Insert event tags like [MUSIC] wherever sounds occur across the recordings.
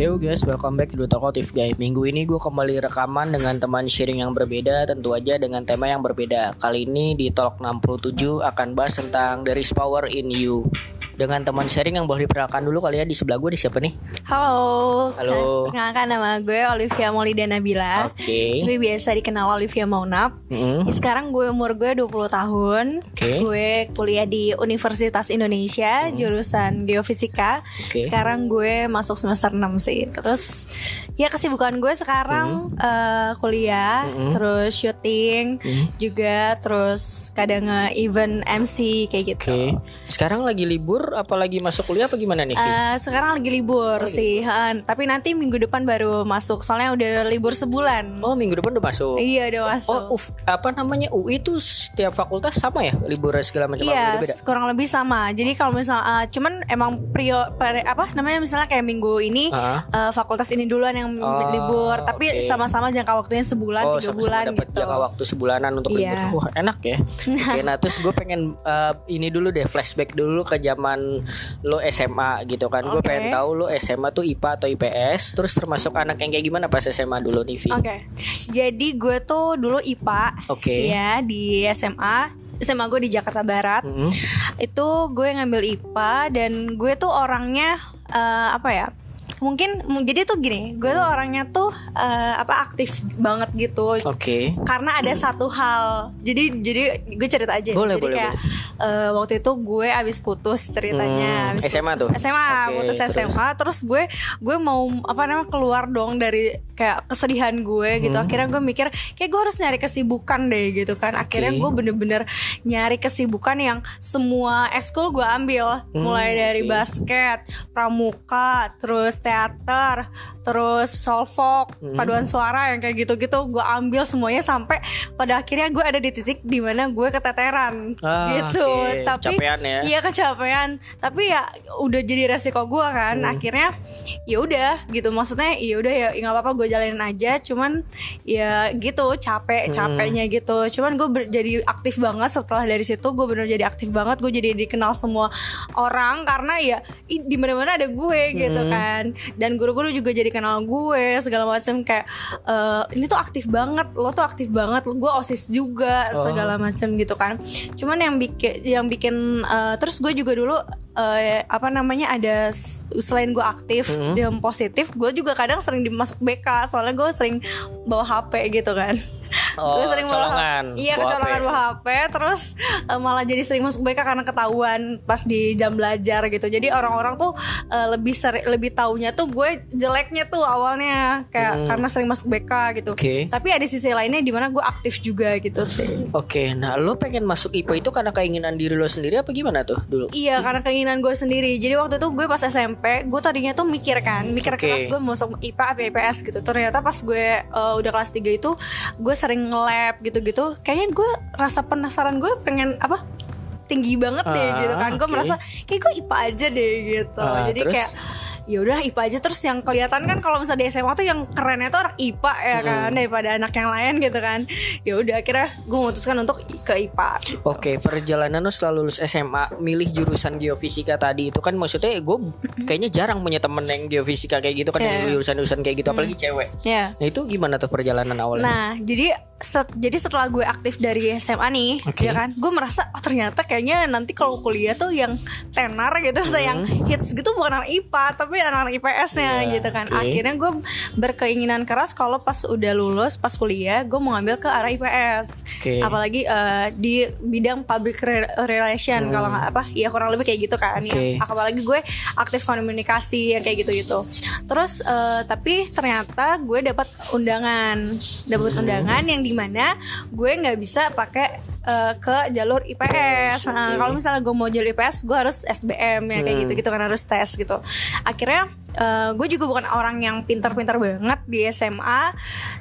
Yo guys, welcome back to Talkative Guy. Minggu ini gue kembali rekaman dengan teman sharing yang berbeda, tentu aja dengan tema yang berbeda. Kali ini di Talk 67 akan bahas tentang There is power in you. Dengan teman sharing yang boleh diperkenalkan dulu kali ya di sebelah gue di siapa nih? Halo. Halo. Perkenalkan nama gue Olivia Molida Nabila. Oke. Gue biasa dikenal Olivia Maunap. Mm-mm. Sekarang gue umur gue 20 tahun. Oke. Gue kuliah di Universitas Indonesia jurusan Geofisika. Oke. Sekarang gue masuk semester 6 sih. Terus ya kesibukan gue sekarang eh, kuliah, terus syuting juga terus kadang event MC kayak gitu. Oke. Sekarang lagi libur, apalagi masuk kuliah apa gimana nih? Eh, sekarang lagi libur sih, Han. tapi nanti minggu depan baru masuk. Soalnya udah libur sebulan. oh minggu depan udah masuk. Iya udah masuk. Oh, uf, apa namanya UI itu setiap fakultas sama ya libur segala macam Iya, beda-beda? kurang lebih sama. Jadi kalau misal, eh, cuman emang prio, pare- apa namanya misalnya kayak minggu ini Ah. eh, fakultas ini duluan yang Oh, libur, tapi oke. sama-sama jangka waktunya sebulan, Oh, tiga sama-sama bulan dapat gitu. jangka waktu sebulanan untuk Iya. libur. Wah, enak ya. [LAUGHS] Oke, nah terus gue pengen eh, ini dulu deh flashback dulu ke zaman lo SMA gitu kan. Gue Oke. pengen tahu lo SMA tuh IPA atau IPS, terus termasuk anak yang kayak gimana pas SMA dulu nih, Vi? Oke, jadi gue tuh dulu IPA, Oke. ya di SMA. SMA gue di Jakarta Barat. Mm-mm. Itu gue ngambil IPA dan gue tuh orangnya eh, apa ya? Mungkin jadi tuh gini, gue tuh orangnya tuh eh, apa aktif banget gitu. Oke. Karena ada satu hal. Jadi jadi gue cerita aja. Boleh, jadi boleh, kayak eh, waktu itu gue abis putus ceritanya. Hmm, Abis SMA tuh? SMA, Oke, putus terus? SMA. Terus gue gue mau apa namanya keluar dong dari kayak kesedihan gue gitu. Hmm. Akhirnya gue mikir kayak gue harus nyari kesibukan deh gitu kan. Akhirnya Oke. gue bener-bener nyari kesibukan yang semua eskul gue ambil. Hmm, Mulai dari oke. basket, pramuka, terus teater, terus solfok, Hmm. paduan suara yang kayak gitu-gitu gue ambil semuanya sampai pada akhirnya gue ada di titik di mana gue keteteran Ah, gitu. oke. Tapi Capean ya. Iya kecapean. Tapi ya udah jadi resiko gue kan. Hmm. Akhirnya ya udah gitu. Maksudnya ya udah ya nggak apa-apa gue jalanin aja. Cuman ya gitu capek Hmm. capeknya gitu. Cuman gue jadi aktif banget setelah dari situ gue bener jadi aktif banget. Gue jadi dikenal semua orang karena ya di mana-mana ada gue gitu Hmm. kan. Dan guru-guru juga jadi kenal gue segala macam kayak eh, ini tuh aktif banget. Lo tuh aktif banget. Gue osis juga Oh. segala macam gitu kan. Cuman yang bikin yang bikin eh, terus gue juga dulu eh, apa namanya ada selain gue aktif Hmm. yang positif, gue juga kadang sering dimasuk BK soalnya gue sering bawa HP gitu kan. Oh, Gue sering bawa colongan, Iya bawa kecolongan HP. bawa HP terus eh, malah jadi sering masuk BK karena ketahuan pas di jam belajar gitu. Jadi orang-orang tuh eh, lebih seri- lebih taunya tuh gue jeleknya tuh awalnya kayak karena sering masuk BK gitu. Hmm. Oke. Tapi ada sisi lainnya di mana gue aktif juga gitu sih. Oke, nah lo pengen masuk IPA itu karena keinginan diri lo sendiri apa gimana tuh dulu? Iya karena keinginan gue sendiri Jadi waktu itu gue pas SMP Gue tadinya tuh mikir kan Mikir Oke. keras gue mau masuk IPA apa IPS gitu Ternyata pas gue uh, udah kelas 3 itu Gue sering nge-lab gitu-gitu Kayaknya gue rasa penasaran gue pengen apa tinggi banget deh Ah, gitu kan gue oke. merasa kayak gue IPA aja deh gitu Ah, jadi terus? kayak ya udah IPA aja terus yang kelihatan kan kalau misalnya di SMA tuh yang kerennya tuh orang IPA ya Hmm. kan daripada anak yang lain gitu kan ya udah akhirnya gue memutuskan untuk ke IPA Oke, perjalanan lo setelah lulus SMA milih jurusan geofisika tadi itu kan maksudnya gue kayaknya jarang punya temen yang geofisika kayak gitu kan yang Iya. jurusan-jurusan kayak gitu apalagi cewek. ya Nah itu gimana tuh perjalanan awalnya? Nah, jadi set- jadi setelah gue aktif dari SMA nih, Oke. ya kan, gue merasa oh ternyata kayaknya nanti kalau kuliah tuh yang tenar gitu, saya yang hits gitu bukan anak IPA tapi anak IPS-nya Hmm. Iya, gitu kan. oke. Akhirnya gue berkeinginan keras kalau pas udah lulus, pas kuliah, gue mau ngambil ke arah IPS. Oke. Apalagi eh, di bidang public re- relation kalau nggak apa, ya kurang lebih kayak gitu kan. Hmm. Oke. Ya. Apalagi gue aktif komunikasi yang kayak gitu-gitu. Terus eh, tapi ternyata gue dapat undangan, dapat Hmm. undangan yang di mana gue nggak bisa pakai eh, ke jalur IPS. Nah, Oke. kalau misalnya gue mau jalur IPS, gue harus SBM ya kayak Hmm. gitu gitu kan harus tes gitu. Akhirnya eh, gue juga bukan orang yang pintar-pintar banget di SMA,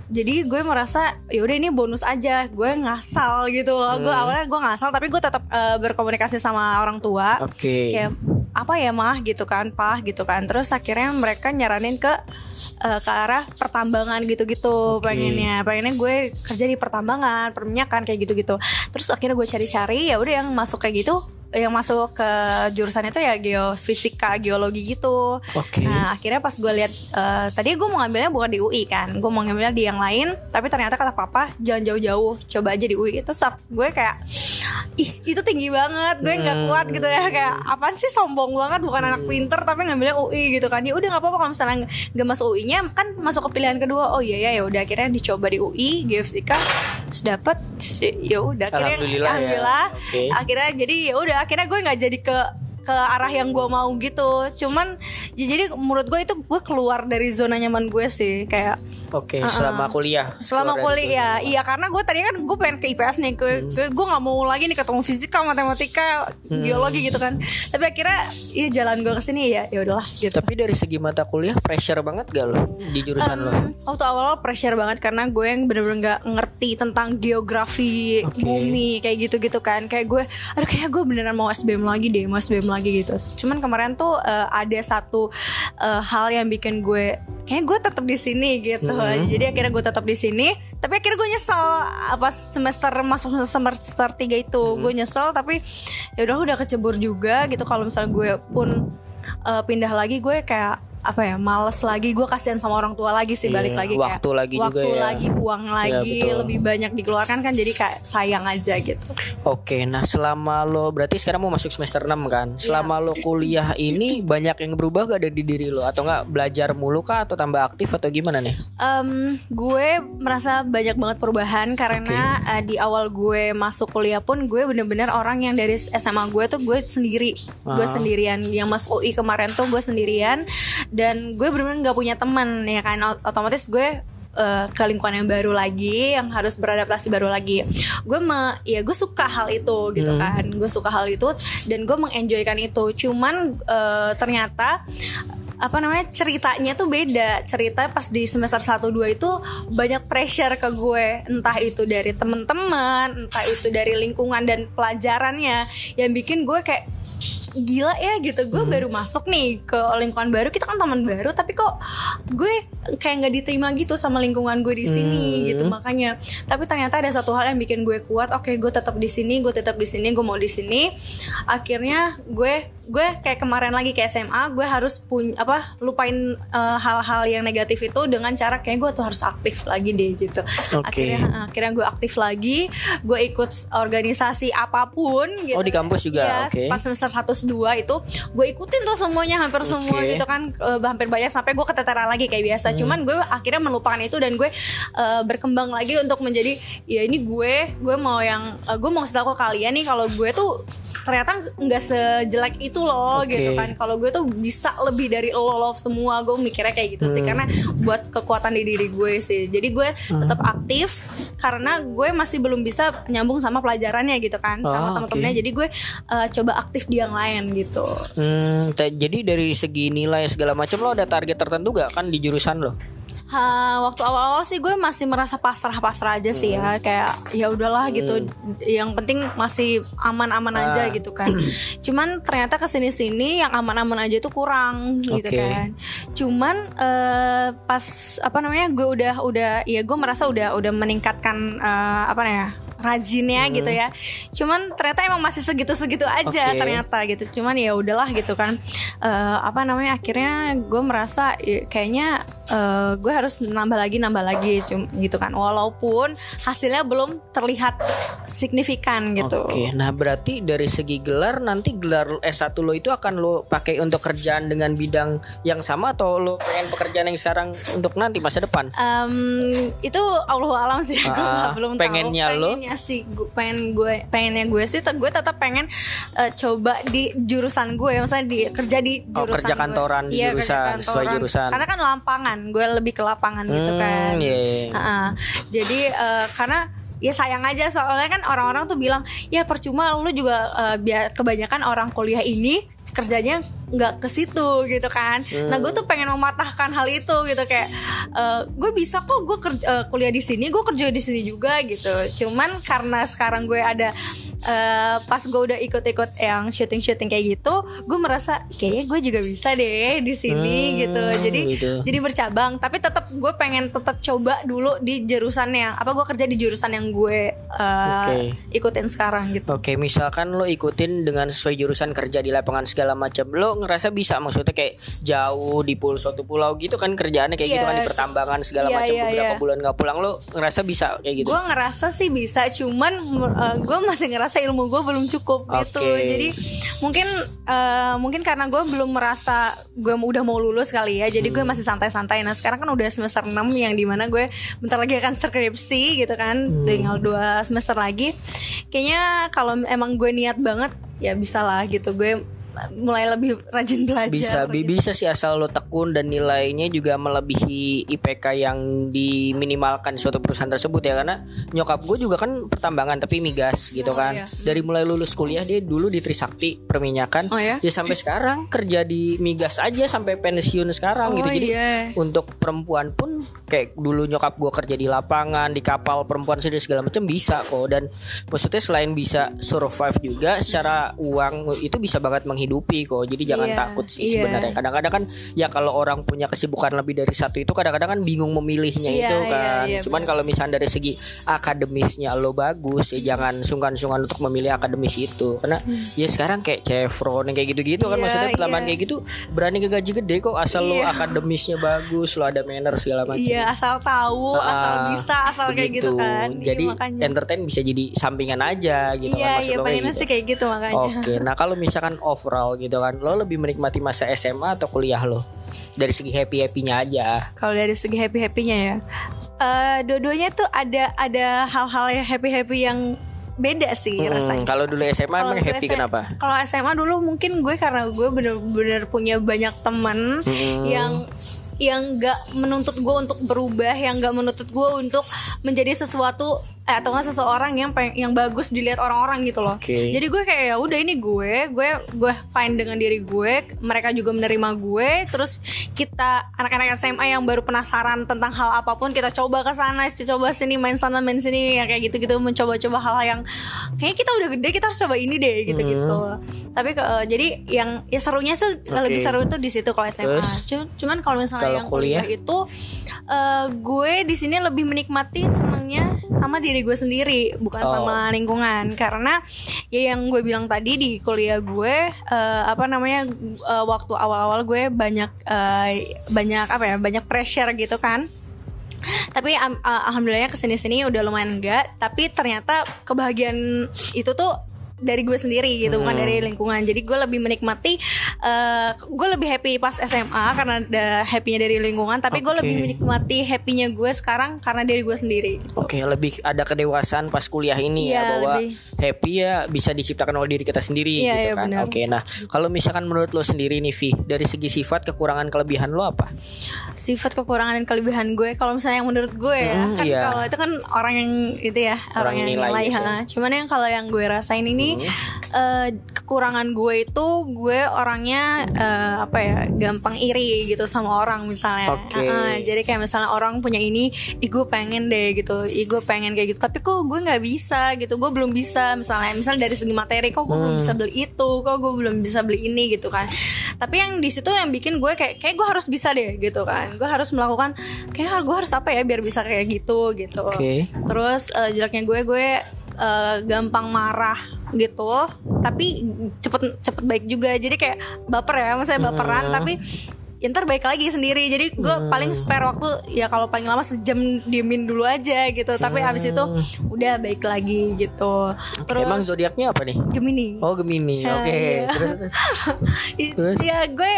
jadi gue merasa ya udah ini bonus aja. Gue ngasal gitu loh. Gue Hmm. awalnya gue ngasal, tapi gue tetap eh, berkomunikasi sama orang tua Oke. kayak apa ya mah gitu kan pah gitu kan. Terus akhirnya mereka nyaranin ke eh, ke arah pertambangan gitu-gitu Oke. pengennya. Pengennya gue kerja di pertambangan perminyakan kayak gitu-gitu. Terus akhirnya gue cari-cari ya udah yang masuk kayak gitu yang masuk ke jurusan itu ya geofisika geologi gitu. Oke. nah akhirnya pas gue lihat eh, tadi gue mau ngambilnya bukan di UI kan gue mau ngambilnya di yang lain tapi ternyata kata papa jangan jauh-jauh coba aja di UI itu gue kayak ih itu tinggi banget gue nggak kuat gitu ya. Kayak apaan sih sombong banget bukan anak pinter tapi ngambilnya UI gitu kan. Ya udah nggak apa-apa kalau misalnya nggak masuk UI-nya kan masuk ke pilihan kedua. Oh iya ya ya udah akhirnya dicoba di UI terus dapet ya udah akhirnya Alhamdulillah ya. alhamdulillah Oke. akhirnya jadi ya udah akhirnya gue nggak jadi ke ke arah yang gue mau gitu. Cuman ya jadi menurut gue itu gue keluar dari zona nyaman gue sih kayak Oke, selama kuliah. selama Keluar dari kuliah iya karena gue tadi kan gue pengen ke IPS nih gue gue gue nggak mau lagi nih ketemu fisika matematika biologi gitu kan. Tapi akhirnya iya jalan gue ke sini ya ya udahlah gitu. Tapi dari segi mata kuliah pressure banget gak lo di jurusan lo? waktu awal pressure banget karena gue yang bener-bener nggak ngerti tentang geografi Oke. bumi kayak gitu-gitu kan. Kayak gue aduh kayak gue beneran mau SBM lagi deh mau SBM lagi gitu. Cuman kemarin tuh eh, ada satu eh, hal yang bikin gue kayak gue tetap di sini gitu. Jadi akhirnya gue tetap di sini. Tapi akhirnya gue nyesel pas semester masuk semester 3 itu. Gue nyesel tapi ya udah udah kecebur juga gitu. Kalau misalnya gue pun eh, pindah lagi gue kayak apa ya males lagi gue kasihan sama orang tua lagi sih Iya, balik lagi kayak waktu lagi juga waktu ya. lagi uang lagi betul. lebih banyak dikeluarkan kan jadi kayak sayang aja gitu Oke, nah selama lo berarti sekarang mau masuk semester 6 kan? Selama lo kuliah ini banyak yang berubah gak ada di diri lo atau nggak belajar mulu kah atau tambah aktif atau gimana nih? Em, gue merasa banyak banget perubahan karena eh, di awal gue masuk kuliah pun gue bener-bener orang yang dari SMA gue tuh gue sendiri gue Ah. sendirian yang masuk UI kemarin tuh gue sendirian dan gue bener-bener nggak punya teman ya kan? Ot- otomatis gue eh, ke lingkungan yang baru lagi yang harus beradaptasi baru lagi. Gue me, ya gue suka hal itu gitu kan? Gue suka hal itu dan gue mengenjoykan itu. Cuman eh, ternyata apa namanya ceritanya tuh beda. Cerita pas di semester 1 2 itu banyak pressure ke gue. Entah itu dari temen-temen entah itu dari lingkungan dan pelajarannya yang bikin gue kayak gila ya gitu. Gue baru masuk nih ke lingkungan baru. Kita kan teman baru tapi kok gue kayak nggak diterima gitu sama lingkungan gue di sini gitu makanya. Tapi ternyata ada satu hal yang bikin gue kuat. Oke gue tetap di sini gue tetap di sini gue mau di sini. Akhirnya gue gue kayak kemarin lagi ke SMA gue harus punya apa lupain eh, hal-hal yang negatif itu dengan cara kayak gue tuh harus aktif lagi deh gitu Oke. akhirnya akhirnya gue aktif lagi gue ikut organisasi apa pun gitu Oh, di kampus juga? Iya, Oke. pas semester 1 2 itu gue ikutin tuh semuanya hampir semua Oke. gitu kan eh, hampir banyak sampai gue keteteran lagi kayak biasa Hmm. cuman gue akhirnya melupakan itu dan gue eh, berkembang lagi untuk menjadi ya ini gue gue mau yang eh, gue mau kasih tahu ke kalian nih kalau gue tuh ternyata nggak sejelek itu loh Oke. gitu kan kalau gue tuh bisa lebih dari lo lo semua gue mikirnya kayak gitu Hmm. sih karena buat kekuatan di diri gue sih jadi gue Hmm. tetap aktif karena gue masih belum bisa nyambung sama pelajarannya gitu kan Ah, sama teman-temannya oke. jadi gue eh, coba aktif di yang lain gitu Hmm, jadi dari segi nilai segala macam lo ada target tertentu gak kan di jurusan lo? Ha, waktu awal-awal sih gue masih merasa pasrah-pasrah aja sih ya kayak ya udahlah gitu yang penting masih aman-aman aja gitu kan. [CLEARS THROAT] Cuman ternyata ke sini-sini yang aman-aman aja tuh kurang gitu kan. Cuman eh, pas apa namanya gue udah udah ya gue merasa udah udah meningkatkan eh, apa ya rajinnya gitu ya. Cuman ternyata emang masih segitu-segitu aja Oke. ternyata gitu. Cuman ya udahlah gitu kan. Eh, apa namanya akhirnya gue merasa ya, kayaknya eh, gue harus nambah lagi nambah lagi cum- gitu kan walaupun hasilnya belum terlihat signifikan gitu Oke, nah berarti dari segi gelar nanti gelar S1 lo itu akan lo pakai untuk kerjaan dengan bidang yang sama atau lo pengen pekerjaan yang sekarang untuk nanti masa depan? Em, itu Allah alam sih gue Ah, belum pengennya tahu lo? pengennya sih gue pengen gue pengennya gue sih gue tetap pengen eh, coba di jurusan gue misalnya di kerja di Oh, jurusan kerja gue. kantoran di Iya, kerja jurusan, sesuai kantoran. jurusan. karena kan lapangan. Gue lebih ke lapangan gitu Hmm, kan. iya, iya. Ha-ha. jadi eh, karena ya sayang aja soalnya kan orang-orang tuh bilang ya percuma lu juga biar kebanyakan orang kuliah ini kerjanya nggak ke situ gitu kan. Nah gue tuh pengen mematahkan hal itu gitu kayak eh, gue bisa kok gue kerja eh, kuliah di sini gue kerja di sini juga gitu. Cuman karena sekarang gue ada eh, pas gue udah ikut-ikut yang syuting-syuting kayak gitu gue merasa kayaknya gue juga bisa deh di sini Hmm, gitu jadi gitu. jadi bercabang tapi tetap gue pengen tetap coba dulu di jurusannya apa gue kerja di jurusan yang gue eh, Oke. ikutin sekarang gitu Oke, misalkan lo ikutin dengan sesuai jurusan kerja di lapangan segala macam, lo ngerasa bisa maksudnya kayak jauh di pulau suatu pulau gitu kan kerjaannya kayak gitu Iya. kan di pertambangan segala Iya, macam iya, beberapa iya. bulan nggak pulang lo ngerasa bisa kayak gitu. gue ngerasa sih bisa cuman gue masih ngerasa ilmu gue belum cukup gitu Oke. jadi mungkin eh, mungkin karena gue belum merasa gue udah mau lulus kali ya jadi gue Hmm. masih santai-santai nah sekarang kan udah semester 6 yang di mana gue bentar lagi akan skripsi gitu kan Hmm. tinggal dua semester lagi kayaknya kalau emang gue niat banget ya bisa lah gitu gue mulai lebih rajin belajar bisa bi- gitu. bisa sih asal lo tekun dan nilainya juga melebihi IPK yang diminimalkan suatu perusahaan tersebut ya karena nyokap gue juga kan pertambangan tapi migas gitu Oh, kan iya. dari mulai lulus kuliah dia dulu di Trisakti perminyakan Oh, ya? sampai sekarang kerja di migas aja sampai pensiun sekarang Oh, gitu jadi iya. untuk perempuan pun kayak dulu nyokap gue kerja di lapangan di kapal perempuan sendiri segala macam bisa kok dan maksudnya selain bisa survive juga secara uang itu bisa banget menghidupi kok jadi jangan Iya, takut sih iya. sebenarnya kadang-kadang kan ya kalau orang punya kesibukan lebih dari satu itu kadang-kadang kan bingung memilihnya Iya, itu iya, kan iya, cuman kalau misalnya dari segi akademisnya lo bagus ya jangan sungkan-sungkan untuk memilih akademis itu karena ya sekarang kayak Chevron yang kayak gitu-gitu kan Iya, maksudnya iya. kayak gitu berani ke gaji gede kok asal lo Iya. akademisnya bagus lo ada manner segala macam Iya asal tahu, asal Ah, bisa, asal kayak gitu begitu. kan. Iya, Jadi makanya. entertain bisa jadi sampingan aja gitu Iya, kan maksud iya lo kayak gitu. sih kayak gitu makanya. Oke, nah kalau misalkan overall gitu kan, lo lebih menikmati masa SMA atau kuliah lo? Dari segi happy happynya aja. Kalau dari segi happy happynya ya, eh dua-duanya tuh ada ada hal-hal yang happy happy yang beda sih Hmm, rasanya. kalau dulu SMA Kalau emang happy SM kenapa? Kalau SMA dulu mungkin gue karena gue bener-bener punya banyak temen Hmm. yang yang nggak menuntut gue untuk berubah, yang nggak menuntut gue untuk menjadi sesuatu atau nggak seseorang yang peng- yang bagus dilihat orang-orang gitu loh. Oke. Jadi gue kayak ya udah ini gue, gue gue fine dengan diri gue, mereka juga menerima gue, terus kita anak-anak SMA yang baru penasaran tentang hal apa pun kita coba ke sana, coba sini main sana main sini ya kayak gitu-gitu mencoba-coba hal-hal yang kayaknya kita udah gede kita harus coba ini deh gitu-gitu. Tapi ke- eh, jadi yang ya serunya sih lebih seru itu di situ kalau SMA. Terus? Cu- Cuman kalau misalnya Kalau yang kuliah, kuliah? itu eh, gue di sini lebih menikmati senangnya sama diri gue sendiri bukan Oh. sama lingkungan. Karena ya yang gue bilang tadi di kuliah gue eh, apa namanya eh, waktu awal-awal gue banyak eh, banyak apa ya banyak pressure gitu kan. Tapi am- a- alhamdulillahnya ke sini-sini udah lumayan enggak. Tapi ternyata kebahagiaan itu tuh dari gue sendiri gitu bukan dari lingkungan jadi gue lebih menikmati eh, gue lebih happy pas SMA karena ada happynya dari lingkungan tapi gue Oke. lebih menikmati happynya gue sekarang karena dari gue sendiri Oke, lebih ada kedewasaan pas kuliah ini ya Iya, bahwa lebih. happy ya bisa diciptakan oleh diri kita sendiri Iya, gitu iya, kan. Oke, nah kalau misalkan menurut lo sendiri nih Vi, dari segi sifat kekurangan kelebihan lo apa? sifat kekurangan dan kelebihan gue kalau misalnya yang menurut gue ya Hmm, kan iya. kalau itu kan orang yang itu ya Orang orang, yang nilai nilai, gitu. ha. cuman yang kalau yang gue rasain ini eh, kekurangan gue itu gue orangnya eh, apa ya gampang iri gitu sama orang misalnya. Oke. Ha-ha, jadi kayak misalnya orang punya ini ih gue pengen deh gitu. Ih gue pengen kayak gitu. Tapi kok gue nggak bisa gitu. Gue belum bisa misalnya misalnya dari segi materi kok gue belum bisa beli itu? Kok gue belum bisa beli ini? gitu kan. Tapi yang di situ yang bikin gue kayak kayak gue harus bisa deh gitu kan. Gue harus melakukan kayak gue harus apa ya biar bisa kayak gitu gitu. Oke. terus eh, jeleknya gue gue eh, gampang marah gitu tapi cepet cepet baik juga jadi kayak baper ya maksudnya baperan tapi ya ntar baik lagi sendiri jadi gue paling spare waktu ya kalau paling lama sejam diemin dulu aja gitu tapi abis itu udah baik lagi gitu terus Emang zodiaknya apa nih? Gemini Oh Gemini, Ya, oke. iya. Terus, terus. I- terus? [LAUGHS] ya gue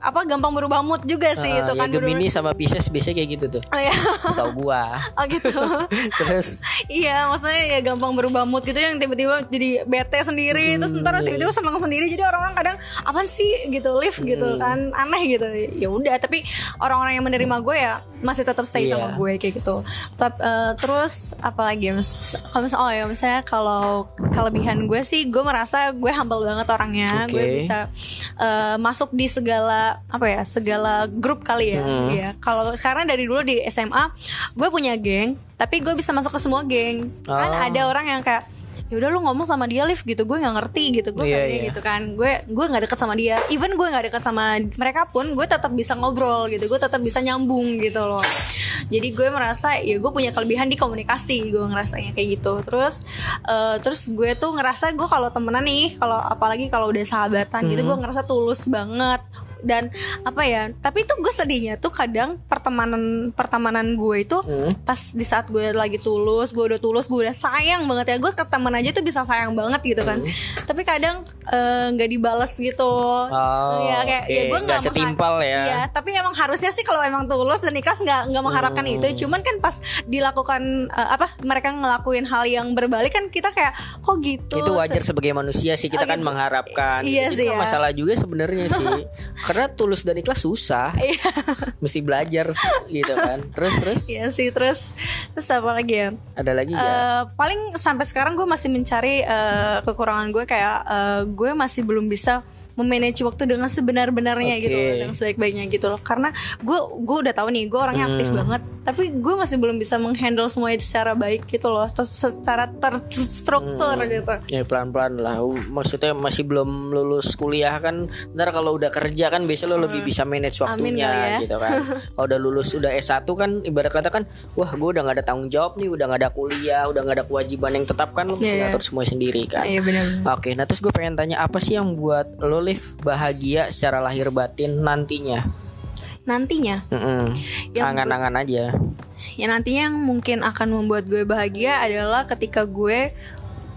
apa gampang berubah mood juga sih Ah, itu ya kan Gemini sama Pisces biasanya kayak gitu tuh. oh, ya. Tau gua. [LAUGHS] oh gitu [LAUGHS] Terus Iya, maksudnya ya gampang berubah mood gitu yang tiba-tiba jadi bete sendiri, terus Hmm, ntar iya. tiba-tiba senang sendiri. Jadi orang-orang kadang apaan sih gitu live gitu Hmm. kan aneh gitu. Ya udah, tapi orang-orang yang menerima gue ya masih tetap stay Iya. sama gue kayak gitu. Tap- eh, terus apalagi ya, Mas? Kalau misalnya oh ya misalnya kalau kelebihan gue sih gue merasa gue humble banget orangnya. Oke. Gue bisa eh, masuk di segala apa ya segala grup kali ya. Hmm. ya kalau sekarang dari dulu di SMA gue punya geng tapi gue bisa masuk ke semua geng. Kan Oh. ada orang yang kayak ya udah lu ngomong sama dia live gitu. Gue nggak ngerti gitu gue kayak iya. gitu kan. Gue gue nggak deket sama dia. Even gue nggak deket sama mereka pun gue tetap bisa ngobrol gitu. Gue tetap bisa nyambung gitu loh. Jadi gue merasa ya gue punya kelebihan di komunikasi gue ngerasanya kayak gitu. Terus eh, terus gue tuh ngerasa gue kalau temenan nih kalau apalagi kalau udah sahabatan gitu gue ngerasa tulus banget dan apa ya tapi tuh gue sedihnya tuh kadang pertemanan pertemanan gue itu Hmm. pas di saat gue lagi tulus gue udah tulus gue udah sayang banget ya gue ke teman aja tuh bisa sayang banget gitu kan tapi kadang eh, nggak dibales gitu Oh, ya kayak oke. ya gue Nggak setimpal ya. Iya, tapi emang harusnya sih kalau emang tulus dan ikhlas nggak nggak mengharapkan Hmm. itu cuman kan pas dilakukan eh, apa mereka ngelakuin hal yang berbalik kan kita kayak kok gitu itu wajar sebagai manusia sih kita Oh, kan gitu. mengharapkan Iya Jadi sih nggak ya. masalah juga sebenarnya sih [LAUGHS] karena tulus dan ikhlas susah. Iya. mesti belajar gitu kan. Terus terus? Iya sih terus terus apa lagi ya? Ada lagi nggak? Eh, paling sampai sekarang gue masih mencari eh, kekurangan gue kayak eh, gue masih belum bisa memanage waktu dengan sebenar-benarnya Oke. gitu loh, dengan sebaik-baiknya gitu loh karena gue gue udah tahu nih gue orangnya aktif Hmm. banget tapi gue masih belum bisa menghandle semuanya secara baik gitu loh secara terstruktur Hmm. gitu ya pelan pelan lah maksudnya masih belum lulus kuliah kan ntar kalau udah kerja kan biasanya lo lebih bisa manage Hmm. Waktunya ya. gitu kan [LAUGHS] kalau udah lulus udah S1 kan ibarat kata kan wah gue udah gak ada tanggung jawab nih udah gak ada kuliah udah gak ada kewajiban yang tetap kan lo mesti Iya. ngatur semua sendiri kan iya benar Oke, nah terus gue pengen tanya apa sih yang buat lo Liv bahagia secara lahir batin nantinya? nantinya Mm-mm. Yang Angan-angan aja. ya nantinya yang mungkin akan membuat gue bahagia adalah ketika gue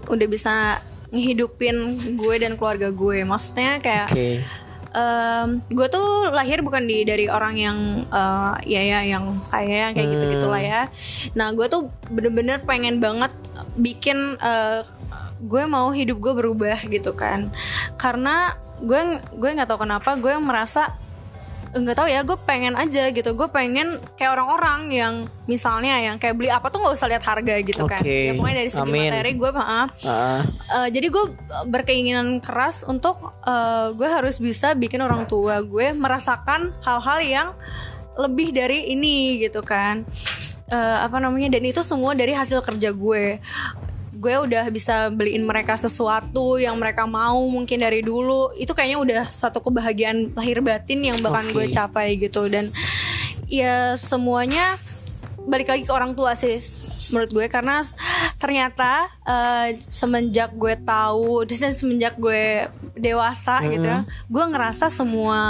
udah bisa ngehidupin gue dan keluarga gue maksudnya kayak Oke. em, gue tuh lahir bukan di dari orang yang eh, ya ya yang kaya kayak gitu gitulah ya nah gue tuh bener-bener pengen banget bikin eh, gue mau hidup gue berubah gitu kan karena gue gue nggak tahu kenapa gue merasa nggak tahu ya gue pengen aja gitu. Gue pengen kayak orang-orang yang misalnya yang kayak beli apa tuh nggak usah lihat harga gitu kan. Oke, ya pokoknya dari segi amin. materi gue maaf Ah, Eh, jadi gue berkeinginan keras untuk eh, gue harus bisa bikin orang tua gue merasakan hal-hal yang lebih dari ini gitu kan. Eh, apa namanya dan itu semua dari hasil kerja gue gue udah bisa beliin mereka sesuatu yang mereka mau mungkin dari dulu. Itu kayaknya udah satu kebahagiaan lahir batin yang bahkan Oke. gue capai gitu. Dan ya semuanya balik lagi ke orang tua sih menurut gue karena ternyata eh, semenjak gue tahu dan semenjak gue dewasa gitu ya gue ngerasa semua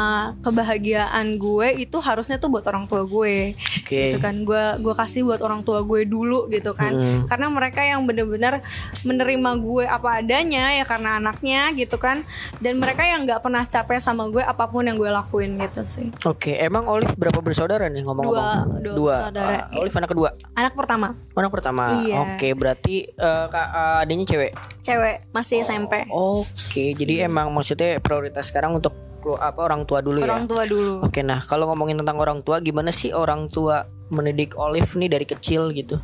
kebahagiaan gue itu harusnya tuh buat orang tua gue Oke. gitu kan gue gue kasih buat orang tua gue dulu gitu kan karena mereka yang bener-bener menerima gue apa adanya ya karena anaknya gitu kan dan mereka yang nggak pernah capek sama gue apa pun yang gue lakuin gitu sih Oke, emang Olive berapa bersaudara nih ngomong-ngomong? Dua, dua bersaudara. Ah, Olive anak kedua. anak pertama Anak pertama. Iya. Oke, berarti eh, kak ah, adiknya cewek. cewek masih SMP Oke, jadi emang maksudnya prioritas sekarang untuk apa orang tua dulu orang ya. tua dulu Oke, nah kalau ngomongin tentang orang tua, gimana sih orang tua mendidik Olive nih dari kecil gitu?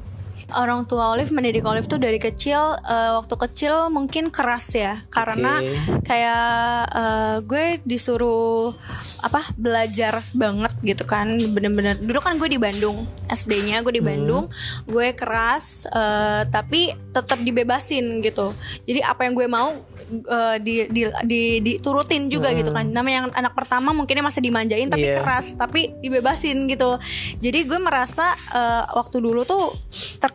Orang tua Olive mendidik Olive tuh dari kecil eh, waktu kecil mungkin keras ya. Karena kayak eh, gue disuruh apa belajar banget gitu kan. Bener-bener dulu kan gue di Bandung SD-nya gue di Bandung. Gue keras eh, tapi tetap dibebasin gitu. Jadi apa yang gue mau eh, di, di, di- diturutin juga gitu kan. Namanya yang anak pertama mungkinnya masih dimanjain tapi Iya. keras tapi dibebasin gitu. Jadi gue merasa eh, waktu dulu tuh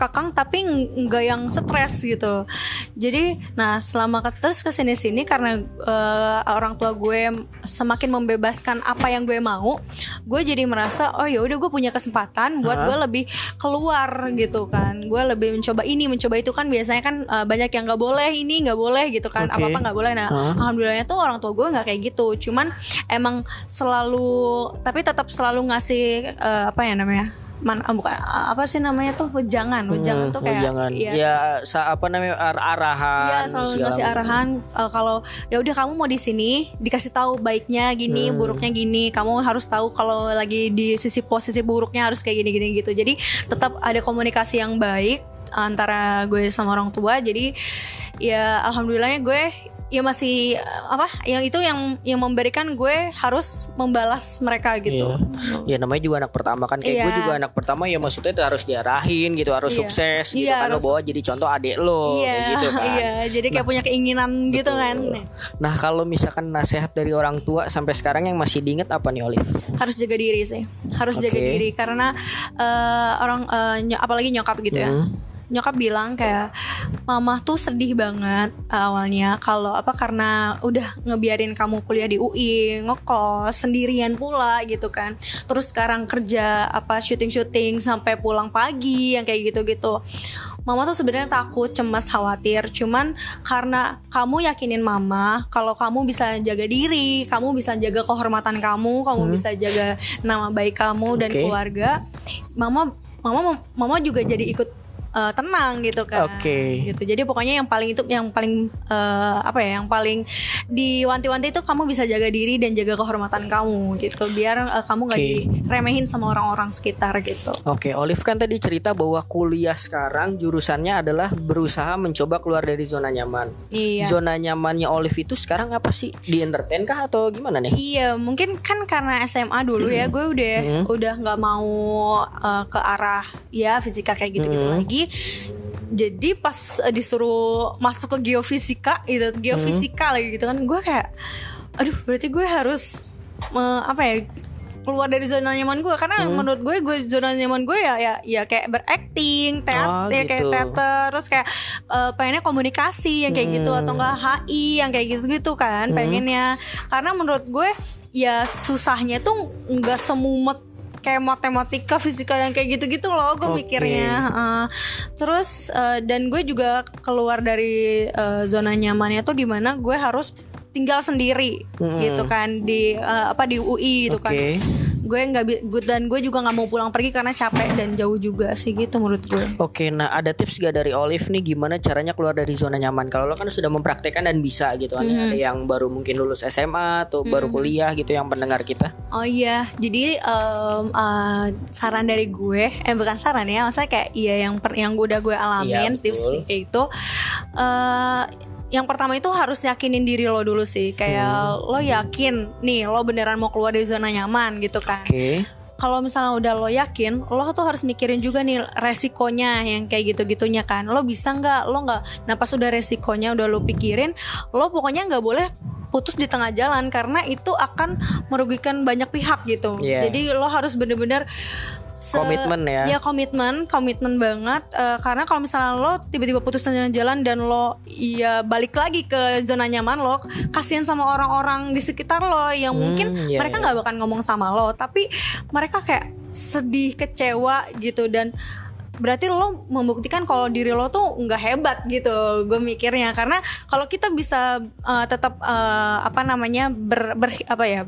terkekang tapi ng- nggak yang stres gitu. Jadi nah selama ke, terus ke sini sini karena eh, orang tua gue semakin membebaskan apa yang gue mau gue jadi merasa oh ya udah gue punya kesempatan buat gue lebih keluar gitu kan. Gue lebih mencoba ini mencoba itu kan biasanya kan eh, banyak yang nggak boleh ini nggak boleh gitu kan. Oke. apa apa nggak boleh. Nah Hah? alhamdulillahnya tuh orang tua gue nggak kayak gitu. Cuman emang selalu tapi tetap selalu ngasih eh, apa ya namanya man ah, bukan ah, apa sih namanya tuh wejangan wejangan tuh kayak Hmm, jangan. iya. Ya, sa apa namanya ar- arahan. Iya selalu ngasih arahan eh, kalau ya udah kamu mau di sini dikasih tahu baiknya gini Hmm. buruknya gini kamu harus tahu kalau lagi di sisi posisi buruknya harus kayak gini gini gitu jadi tetap ada komunikasi yang baik antara gue sama orang tua jadi ya alhamdulillahnya gue ya masih apa yang itu yang yang memberikan gue harus membalas mereka gitu Iya. Ya namanya juga anak pertama kan kayak gue Iya. juga anak pertama ya maksudnya itu harus diarahin gitu harus Iya. sukses gitu Iya, kan lo harus- bawa jadi contoh adik lo iya kayak gitu kan. iya jadi kayak punya keinginan gitu kan Nah kalau misalkan nasihat dari orang tua sampai sekarang yang masih diinget apa nih Olive? harus jaga diri sih harus jaga Oke. diri karena eh, orang eh, ny- apalagi nyokap gitu ya Hmm. Nyokap bilang kayak mama tuh sedih banget awalnya kalau apa karena udah ngebiarin kamu kuliah di UI ngekos sendirian pula gitu kan. Terus sekarang kerja apa syuting syuting sampai pulang pagi yang kayak gitu gitu mama tuh sebenarnya takut cemas khawatir. Cuman karena kamu yakinin mama kalau kamu bisa jaga diri kamu bisa jaga kehormatan kamu kamu bisa jaga nama baik kamu dan keluarga mama mama mama juga jadi ikut eh, tenang gitu kan Oke. gitu jadi pokoknya yang paling itu yang paling eh, apa ya yang paling diwanti-wanti itu kamu bisa jaga diri dan jaga kehormatan kamu gitu biar eh, kamu nggak Oke. diremehin sama orang-orang sekitar gitu Oke, Olive kan tadi cerita bahwa kuliah sekarang jurusannya adalah berusaha mencoba keluar dari zona nyaman. iya Zona nyamannya Olive itu sekarang apa sih? Di entertain kah atau gimana nih? Iya, mungkin kan karena SMA dulu ya, gue udah udah nggak mau uh, ke arah ya fisika kayak gitu-gitu lagi. Jadi pas uh, disuruh masuk ke geofisika itu geofisika lagi gitu kan, gue kayak, aduh berarti gue harus uh, apa ya keluar dari zona nyaman gue karena menurut gue gue zona nyaman gue ya ya ya kayak berakting Oh, teater ya kayak gitu. teater terus kayak uh, pengennya komunikasi yang kayak gitu atau enggak HI yang kayak gitu-gitu kan pengennya. Karena menurut gue ya susahnya tuh nggak semumet kayak matematika fisika yang kayak gitu-gitu loh gue Oke. mikirnya Uh, terus uh, dan gue juga keluar dari uh, zona nyamannya tuh di mana gue harus tinggal sendiri gitu kan di uh, apa di UI gitu kan Oke. Gue nggak bi- gue- dan gue juga nggak mau pulang pergi karena capek dan jauh juga sih gitu menurut gue Oke, nah ada tips gak dari Olive nih gimana caranya keluar dari zona nyaman? Kalau lo kan sudah mempraktekkan dan bisa gitu kan, Mm-hmm. ada yang baru mungkin lulus SMA atau baru kuliah gitu yang pendengar kita. Oh iya, jadi em, eh, saran dari gue, eh bukan saran ya, maksudnya kayak iya yang per, yang udah gue alamin Iya, tips kayak itu. eh yang pertama itu harus yakinin diri lo dulu sih, kayak Hmm. lo yakin nih lo beneran mau keluar dari zona nyaman gitu kan. Oke. Kalau misalnya udah lo yakin, lo tuh harus mikirin juga nih resikonya yang kayak gitu-gitunya kan. Lo bisa nggak? Lo nggak? Nah pas udah resikonya udah lo pikirin, lo pokoknya nggak boleh putus di tengah jalan karena itu akan merugikan banyak pihak gitu. Iya. Jadi lo harus bener-bener se- Komitmen ya. Ya komitmen, komitmen banget. Eh, karena kalau misalnya lo tiba-tiba putus jalan dan lo ya balik lagi ke zona nyaman lo, kasihan sama orang-orang di sekitar lo yang mungkin iya, mereka iya. nggak bakal ngomong sama lo, tapi mereka kayak sedih, kecewa gitu dan berarti lo membuktikan kalau diri lo tuh nggak hebat gitu gue mikirnya karena kalau kita bisa eh, tetap eh, apa namanya ber, ber- apa ya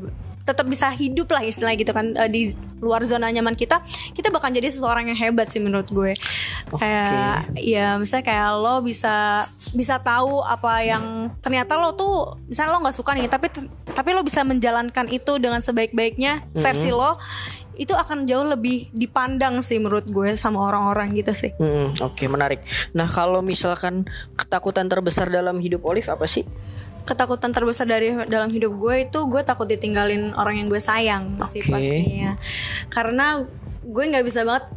tetap bisa hidup lah istilahnya gitu kan eh, di luar zona nyaman kita kita bakal jadi seseorang yang hebat sih menurut gue. Kayak ya misalnya kayak lo bisa bisa tahu apa yang ternyata lo tuh misalnya lo nggak suka nih tapi tapi lo bisa menjalankan itu dengan sebaik-baiknya versi lo itu akan jauh lebih dipandang sih menurut gue sama orang-orang gitu sih. Mm, Oke menarik. Nah kalau misalkan ketakutan terbesar dalam hidup Olive apa sih? Ketakutan terbesar dari dalam hidup gue itu gue takut ditinggalin orang yang gue sayang sih Oke. pastinya. Karena gue nggak bisa banget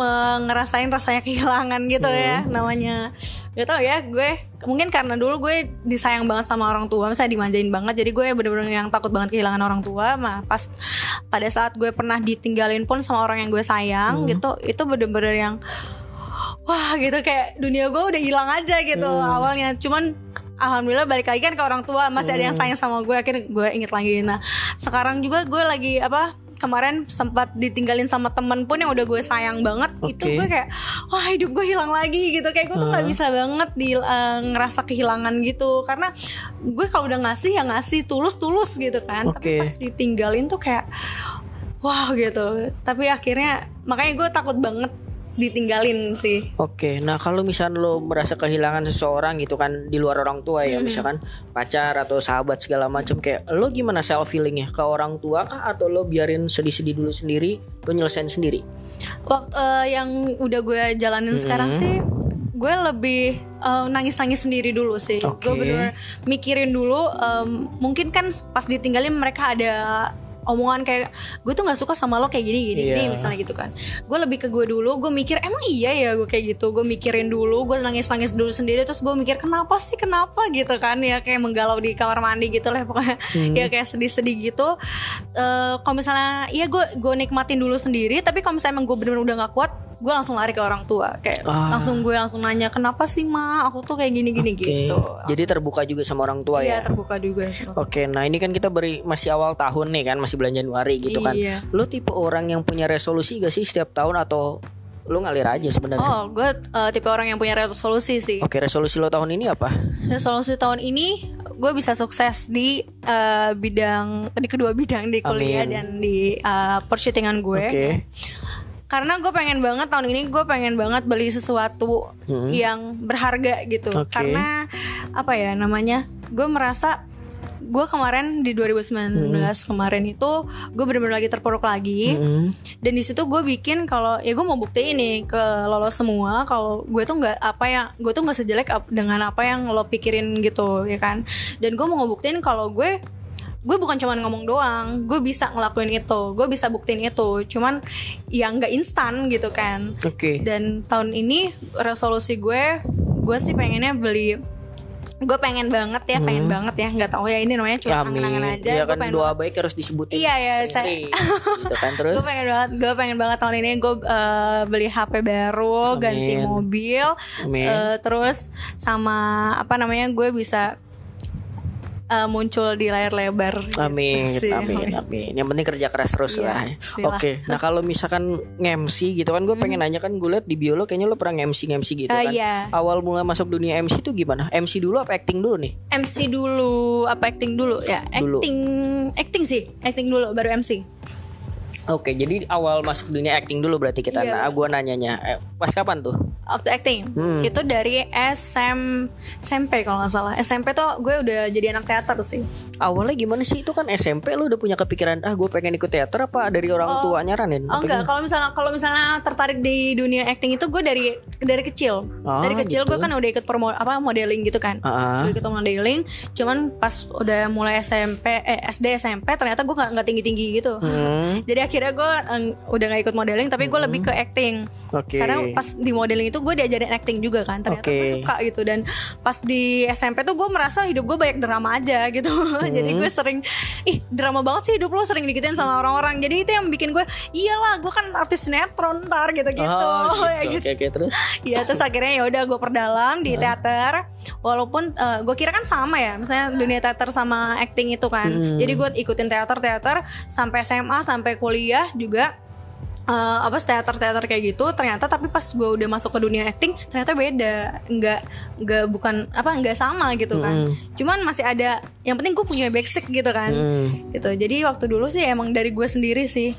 eh, ngerasain rasanya [LAUGHS] kehilangan gitu ya namanya. Gak tau ya gue mungkin karena dulu gue disayang banget sama orang tua misalnya dimanjain banget jadi gue bener-bener yang takut banget kehilangan orang tua. Nah pas pada saat gue pernah ditinggalin pun sama orang yang gue sayang gitu itu bener-bener yang wah gitu. Kayak dunia gue udah hilang aja gitu awalnya. Cuman alhamdulillah balik lagi kan ke orang tua. Masih ada yang sayang sama gue akhirnya gue inget lagi. Nah sekarang juga gue lagi apa kemarin sempat ditinggalin sama temen pun yang udah gue sayang banget. Itu Oke. gue kayak wah hidup gue hilang lagi gitu. Kayak gue tuh nggak bisa banget di eh, ngerasa kehilangan gitu. Karena gue kalau udah ngasih ya ngasih tulus tulus gitu kan. Oke. tapi pas ditinggalin tuh kayak wah gitu. Tapi akhirnya makanya gue takut banget ditinggalin sih Oke, nah kalau misalnya lo merasa kehilangan seseorang gitu kan di luar orang tua ya, misalkan pacar atau sahabat segala macam kayak lo gimana self feelingnya ke orang tua kah atau lo biarin sedih-sedih dulu sendiri, lo nyelesain sendiri? waktu eh, yang udah gue jalanin sekarang sih gue lebih eh, nangis-nangis sendiri dulu sih. Oke. Gue bener mikirin dulu. em, mungkin kan pas ditinggalin mereka ada omongan kayak gue tuh nggak suka sama lo kayak gini gini, Iya. gini misalnya gitu kan. Gue lebih ke gue dulu. Gue mikir emang iya ya gue kayak gitu. Gue mikirin dulu. Gue nangis-nangis dulu sendiri. Terus gue mikir kenapa sih kenapa gitu kan ya kayak menggalau di kamar mandi gitu lah pokoknya. Hmm. ya kayak sedih-sedih gitu. Eh kalau misalnya iya gue gue nikmatin dulu sendiri. Tapi kalau misalnya emang gue bener-bener udah nggak kuat gue langsung lari ke orang tua kayak Ah. langsung gue langsung nanya kenapa sih ma aku tuh kayak gini gini Oke. gitu Jadi terbuka juga sama orang tua Iya ya. terbuka juga. Oke, nah ini kan kita beri masih awal tahun nih kan, masih bulan Januari gitu kan. Iya. Lo tipe orang yang punya resolusi gak sih setiap tahun atau lo ngalir aja sebenarnya? Oh, gue eh, tipe orang yang punya resolusi sih. Oke, resolusi lo tahun ini apa? Resolusi tahun ini gue bisa sukses di eh, bidang di kedua bidang di kuliah Amin. dan di eh, persyutingan gue. Oke. Karena gue pengen banget tahun ini gue pengen banget beli sesuatu yang berharga gitu. Hmm. Oke. Karena apa ya namanya? Gue merasa gue kemarin di 2019 kemarin itu gue bener-bener lagi terpuruk lagi Hmm. dan di situ gue bikin kalau ya gue mau buktiin nih ke lolos semua kalau gue tuh nggak apa yang gue tuh nggak sejelek dengan apa yang lo pikirin gitu ya kan dan gue mau ngebuktiin kalau gue gue bukan cuman ngomong doang gue bisa ngelakuin itu gue bisa buktiin itu cuman yang nggak instan gitu kan Oke. dan tahun ini resolusi gue gue sih pengennya beli gue pengen banget ya pengen banget ya nggak tahu ya ini namanya cuma Hmm. Ya, amin. aja Gue kan pengen doa banget- baik harus disebutin. Iya, ya, saya- gitu kan [LAUGHS] terus. gue pengen banget gue pengen banget tahun ini gue eh, beli HP baru Amin. ganti mobil Amin. eh, terus sama apa namanya gue bisa eh, muncul di layar lebar gitu Amin, sih. amin, amin. Yang penting kerja keras terus Iya, lah. Oke, nah kalau misalkan nge-MC gitu kan, gue pengen nanya kan, gue liat di bio lo kayaknya lo pernah nge-MC nge-MC gitu Ah, kan. iya. Awal mulai masuk dunia MC itu gimana? MC dulu apa acting dulu nih? MC dulu apa acting dulu ya Dulu. acting acting sih acting dulu baru MC Oke, jadi awal masuk dunia acting dulu berarti kita. Iya, nah, gue nanyanya, eh, pas kapan tuh? waktu acting Hmm. itu dari SM SMP kalau nggak salah SMP tuh gue udah jadi anak teater sih Awalnya gimana sih? Itu kan SMP lo udah punya kepikiran, ah gue pengen ikut teater apa dari orang tua nyaranin? Oh Apa enggak, kalau misalnya kalau misalnya tertarik di dunia acting itu gue dari dari kecil. Ah, dari kecil gitu. gue kan udah ikut promo apa modeling gitu kan. Ah. Gue ikut modeling, cuman pas udah mulai SMP eh SD SMP ternyata gue nggak nggak tinggi-tinggi gitu. Hmm. [LAUGHS] Jadi akhirnya gue eh, udah nggak ikut modeling tapi gue lebih ke acting. Oke. Karena pas di modeling itu gue diajarin acting juga kan. Ternyata gue Oke. suka gitu dan pas di SMP tuh gue merasa hidup gue banyak drama aja gitu. [LAUGHS] Jadi Hmm. gue sering ih drama banget sih hidup lo sering digituin sama orang-orang. Jadi itu yang bikin gue iyalah gue kan artis sinetron ntar gitu-gitu. Oh, [LAUGHS] Ya gitu. gitu. Oke, terus? Iya terus akhirnya ya udah gue perdalam di teater walaupun eh, gue kira kan sama ya misalnya dunia teater sama acting itu kan Hmm. jadi gue ikutin teater teater sampai SMA sampai kuliah juga eh, apa teater teater kayak gitu ternyata tapi pas gue udah masuk ke dunia acting ternyata beda. Nggak nggak bukan apa nggak sama gitu kan. Cuman masih ada yang penting gue punya basic gitu kan. Hmm. gitu. Jadi waktu dulu sih emang dari gue sendiri sih.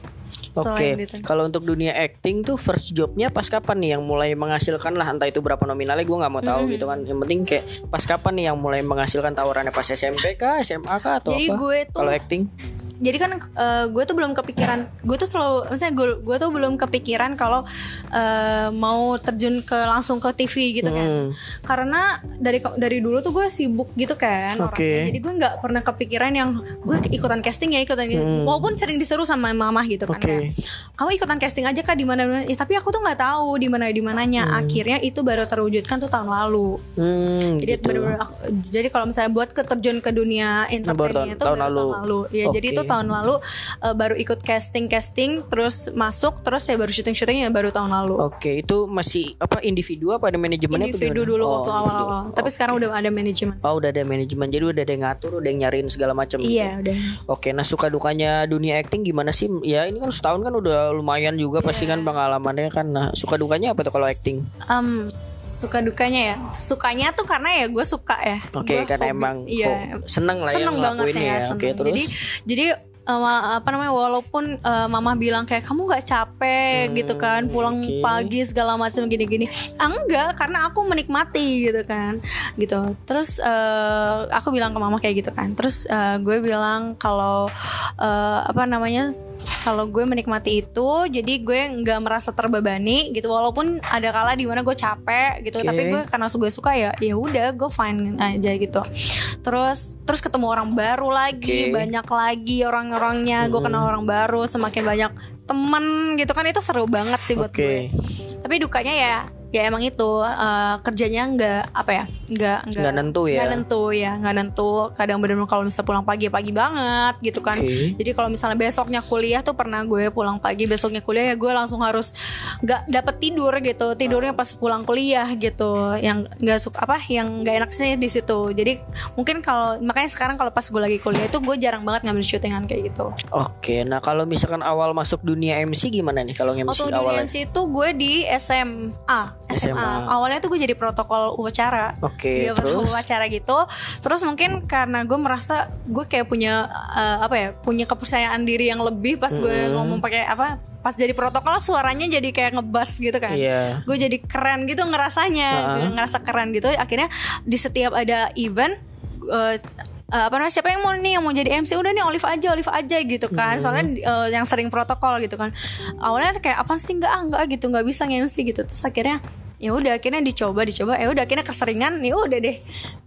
Oke, selain itu. kalau untuk dunia acting tuh first jobnya pas kapan nih? Yang mulai menghasilkan lah entah itu berapa nominalnya gue nggak mau tahu gitu kan. Yang penting kayak pas kapan nih yang mulai menghasilkan tawarannya? Pas SMP kah, SMA kah atau Jadi apa? gue tuh- kalau acting jadi kan eh, gue tuh belum kepikiran gue tuh selalu misalnya gue gue tuh belum kepikiran kalau eh, mau terjun ke langsung ke TV gitu kan Hmm. karena dari dari dulu tuh gue sibuk gitu kan orangnya. jadi gue nggak pernah kepikiran yang gue ikutan casting ya ikutan walaupun sering disuruh sama mama gitu kan Hmm. Kayak, kamu ikutan casting aja kak di mana ya, tapi aku tuh nggak tahu di mana di mananya akhirnya itu baru terwujudkan tuh tahun lalu Hmm, jadi gitu. bener-bener aku- jadi kalau misalnya buat keterjun ke dunia entertainnya tahun- itu tahun baru lalu. tahun lalu ya jadi Oke. Itu tahun lalu eh, baru ikut casting casting terus masuk terus ya baru syuting syuting ya baru tahun lalu Oke, itu masih apa individu apa ada manajemennya individu dulu Oh, waktu awal-awal tapi sekarang udah ada manajemen Oh, udah ada manajemen. Jadi udah ada yang ngatur, udah yang nyariin segala macam gitu. iya udah Oke, nah suka dukanya dunia acting gimana sih? Ya ini kan setahun kan udah lumayan juga pasti Iya. kan pengalamannya kan. Nah suka dukanya apa tuh kalau acting? Em, suka dukanya ya sukanya tuh karena ya gue suka ya Oke, Gua karena hobi. emang iya seneng lah ya seneng banget ngelakuinnya ya, ya. Oke, seneng. terus jadi jadi ma- apa namanya walaupun eh, mama bilang kayak kamu nggak capek gitu kan pulang Hmm, oke. pagi segala macam gini-gini. Enggak karena aku menikmati gitu kan gitu. Terus eh, aku bilang ke mama kayak gitu kan. Terus eh, gue bilang kalau eh, apa namanya kalau gue menikmati itu jadi gue nggak merasa terbebani gitu. Walaupun ada kala di mana gue capek gitu Oke. tapi gue karena gue suka ya ya udah gue fine aja gitu terus terus ketemu orang baru lagi Oke. banyak lagi orang-orangnya gue kenal orang baru semakin banyak temen gitu kan itu seru banget sih buat Oke. gue tapi dukanya ya ya emang itu eh, kerjanya nggak apa ya nggak Nggak nentu ya? nggak nentu ya nggak nentu. Kadang bener-bener kalau misalnya pulang pagi pagi banget gitu kan. Oke. jadi kalau misalnya besoknya kuliah tuh pernah gue pulang pagi besoknya kuliah ya gue langsung harus nggak dapet tidur gitu. Tidurnya pas pulang kuliah gitu. Yang nggak suka apa yang nggak enak sih di situ. Jadi mungkin kalau makanya sekarang kalau pas gue lagi kuliah itu gue jarang banget ngambil syutingan kayak gitu. Oke, nah kalau misalkan awal masuk dunia MC gimana nih? Kalau MC di awalnya? MC itu gue di SMA SMA, SMA. Awalnya tuh gue jadi protokol upacara. Oke, Iya, protokol terus? upacara gitu. Terus mungkin karena gue merasa Gue kayak punya eh, Apa ya Punya kepercayaan diri yang lebih Pas gue ngomong pakai apa Pas jadi protokol suaranya jadi kayak ngebas gitu kan. Iya. Gue jadi keren gitu ngerasanya. Gue ngerasa keren gitu. Akhirnya di setiap ada event eh, eh, apa namanya siapa yang mau nih yang mau jadi MC udah nih Olive aja Olive aja gitu kan. Soalnya eh, yang sering protokol gitu kan. Awalnya kayak apa sih? Enggak ah, enggak gitu. Nggak bisa nge-MC gitu. Terus akhirnya ya udah akhirnya dicoba dicoba. Ya udah akhirnya keseringan ya udah deh.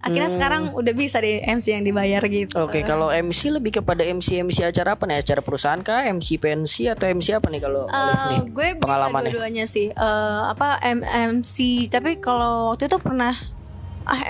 Akhirnya sekarang udah bisa deh MC yang dibayar gitu. Oke, kalau MC lebih kepada MC MC acara apa nih? Acara perusahaan kah? MC pensi atau MC apa nih kalau Olive nih? Eh, gue bisa pengalamannya. dua-duanya sih. Eh, apa M- MC tapi kalau waktu itu pernah ah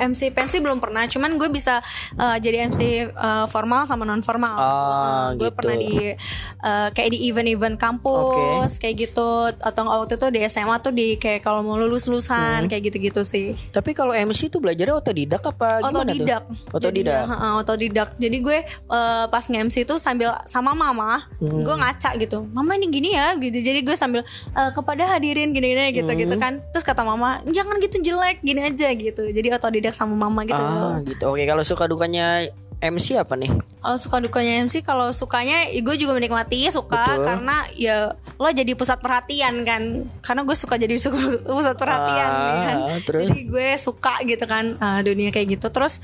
MC pensi belum pernah cuman gue bisa eh, jadi MC eh, formal sama non formal Ah, gue gitu. pernah di eh, kayak di event-event kampus kayak gitu atau waktu itu di SMA tuh di kayak kalau mau lulus lulusan Hmm. kayak gitu-gitu sih Tapi kalau MC tuh belajarnya otodidak apa otodidak tuh? Otodidak. Heeh, otodidak jadi gue eh, pas nge-MC itu sambil sama mama Hmm. gue ngaca gitu mama ini gini ya gitu jadi gue sambil eh, kepada hadirin gini-gini gitu gitu Hmm. kan terus kata mama jangan gitu jelek gini aja gitu jadi otodidak sama mama gitu Ah, gitu. Oke, kalau suka dukanya MC apa nih? kalau suka dukanya MC kalau sukanya ya gue juga menikmati suka Betul. karena ya lo jadi pusat perhatian kan karena gue suka jadi [LAUGHS] pusat perhatian Ah, ya kan terus? jadi gue suka gitu kan ah, dunia kayak gitu terus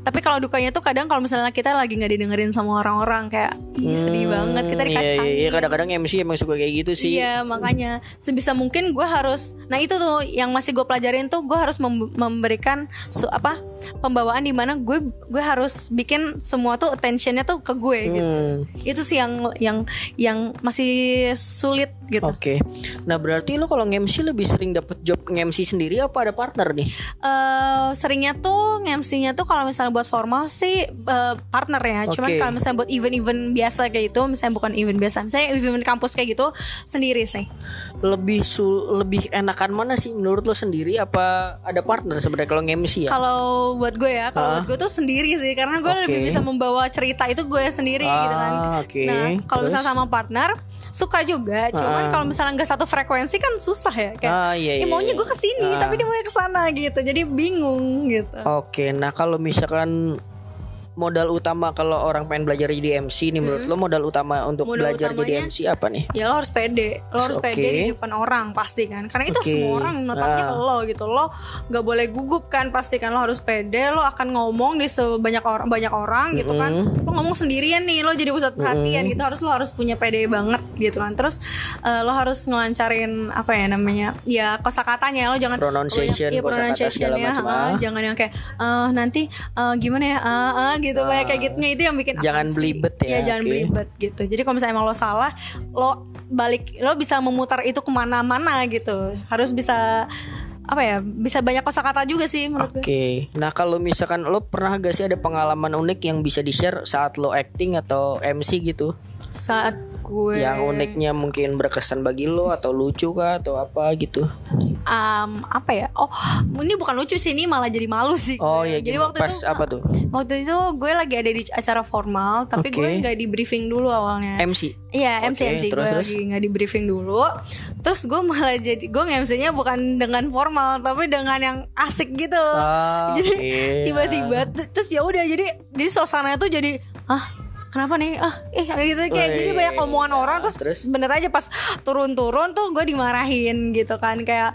tapi kalau dukanya tuh kadang kalau misalnya kita lagi nggak didengerin sama orang-orang kayak ih sedih banget kita Hmm, Iya, dikacangin iya, iya, kadang-kadang MC emang suka kayak gitu sih. Iya makanya sebisa mungkin gue harus nah itu tuh yang masih gue pelajarin tuh gue harus mem- memberikan su- apa pembawaan di mana gue gue harus bikin semua tuh attentionnya tuh ke gue gitu Hmm, itu sih yang yang yang masih sulit gitu Oke. Nah, berarti lo kalau nge-MC lebih sering dapet job nge-MC sendiri apa ada partner nih? eh seringnya tuh nge-MC-nya tuh kalau misalnya buat formal sih eh, partner ya. Cuman Oke. kalau misalnya buat event-event biasa kayak gitu, misalnya bukan event biasa, misalnya event kampus kayak gitu sendiri sih. Lebih sul lebih enakan mana sih menurut lo sendiri apa ada partner sebenarnya kalau nge-MC ya? Kalau buat gue ya, kalau Ah. buat gue tuh sendiri sih, karena gue Oke. lebih bisa membawa cerita itu gue sendiri Ah, gitu kan. oke. Nah, kalau misalnya sama partner suka juga, cuman Ah. kalau misalnya nggak satu frekuensi kan susah ya. Kayak, Ah, iya, "Eh, iya, maunya iya. gue ke sini, Ah. tapi dia maunya ke sana gitu, jadi bingung gitu. Oke, nah kalau misalkan modal utama kalau orang pengen belajar jadi MC nih menurut lo modal utama untuk Modal belajar jadi utamanya- MC apa nih? ya lo harus pede lo harus Oke. pede di depan orang pasti kan karena itu Oke. semua orang notabnya Ah. lo gitu lo nggak boleh gugup kan pasti kan lo harus pede lo akan ngomong di sebanyak orang banyak orang gitu kan lo ngomong sendirian nih lo jadi pusat perhatian gitu harus lo harus punya pede banget gitu kan terus eh, lo harus ngelancarin apa ya namanya ya kosakatanya lo jangan Pronunciation, lo- kosakata pronunciation ya, macam, ah. ah. jangan yang kayak eh, nanti eh, gimana ya ah, gitu banyak kayak gitunya itu yang bikin Jangan belibet ya, Iya, jangan oke. belibet gitu. Jadi kalau misalnya emang lo salah, lo balik, lo bisa memutar itu ke mana-mana gitu. Harus bisa apa ya? Bisa banyak kosakata juga sih menurut gue. Oke, nah kalau misalkan lo pernah gak sih ada pengalaman unik yang bisa di share saat lo acting atau MC gitu? Saat gue Yang uniknya mungkin berkesan bagi lo atau lucu kah atau apa gitu? um, apa ya? Oh, ini bukan lucu sih, ini malah jadi malu sih. Oh gue. ya, jadi gimana? waktu pas itu apa tuh? waktu itu gue lagi ada di acara formal, tapi Oke. gue nggak di briefing dulu awalnya. MC. Iya MC Oke, MC terus, gue terus? lagi nggak di briefing dulu Terus gue malah jadi Gue nge-MC-nya bukan dengan formal Tapi dengan yang asik gitu Ah, [LAUGHS] Jadi oke. tiba-tiba t- Terus ya udah jadi Jadi suasananya tuh jadi Ah kenapa nih ah eh gitu kayak jadi banyak omongan orang terus, terus? bener aja pas turun-turun tuh gue dimarahin gitu kan kayak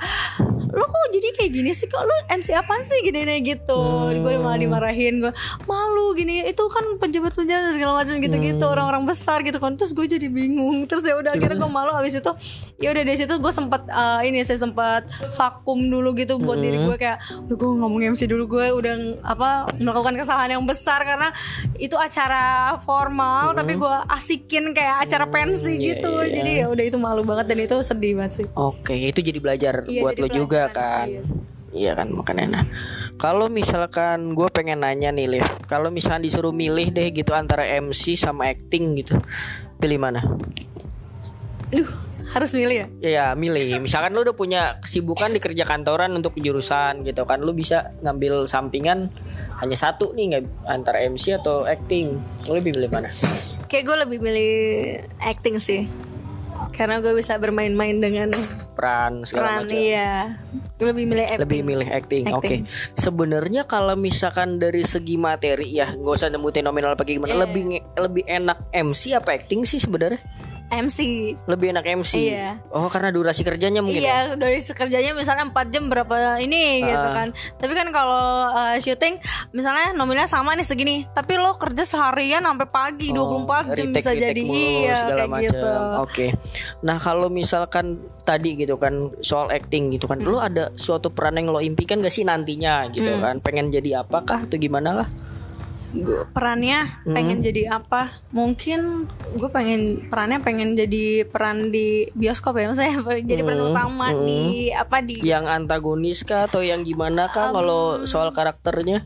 lo kok jadi kayak gini sih? Kok lo MC apaan sih? Gini nih gitu. Hmm. gue malah dimarahin. Gue malu gini. Itu kan pejabat pejabat segala macam gitu gitu. Hmm. orang-orang besar gitu kan. Terus gue jadi bingung. Terus ya udah akhirnya gue malu. Abis itu ya udah dari situ gue sempat eh, ini saya sempat vakum dulu gitu buat diri Hmm. gue kayak udah gue ngomong MC dulu. Gue udah apa melakukan kesalahan yang besar. Karena itu acara formal tapi gue asikin kayak acara pensi iya, gitu. iya. jadi ya udah itu malu banget dan itu sedih banget sih. Oke, itu jadi belajar Iya, buat jadi lo juga pelajaran, kan. iya. Iya kan makanya nah. Kalau misalkan gue pengen nanya nih Liv, kalau misalkan disuruh milih deh gitu antara MC sama acting gitu, pilih mana? Aduh, harus milih ya? Ya milih. Misalkan lu udah punya kesibukan di kerja kantoran untuk jurusan gitu kan, lu bisa ngambil sampingan hanya satu nih nggak antara MC atau acting. Lu lebih pilih mana? Kayak gue lebih milih acting sih. Karena gue bisa bermain-main dengan Peran segala peran macam. iya. Lebih milih acting. lebih milih acting. Oke. Acting. Sebenarnya kalau misalkan dari segi materi ya, nggak usah nemutin nominal apa gimana, Iya. lebih lebih enak MC apa acting sih sebenarnya? MC. Lebih enak MC. Iya. Oh, karena durasi kerjanya mungkin ya. Iya, dari kerjanya misalnya 4 jam berapa ini gitu Ah. kan. Tapi kan kalau uh, syuting misalnya nominalnya sama nih segini, tapi lo kerja seharian sampai pagi 24 jam retake- bisa retake jadi mulu, iya segala kayak macam. gitu. Oke. Nah, kalau misalkan tadi gitu kan soal acting gitu kan, Hmm. lo ada suatu peran yang lo impikan gak sih nantinya gitu kan? Pengen jadi apakah atau gimana lah? Gua perannya Hmm. pengen jadi apa mungkin gue pengen perannya pengen jadi peran di bioskop ya maksudnya [LAUGHS] jadi peran Hmm. utama di apa di Yang antagonis kah atau yang gimana kah kalau soal karakternya?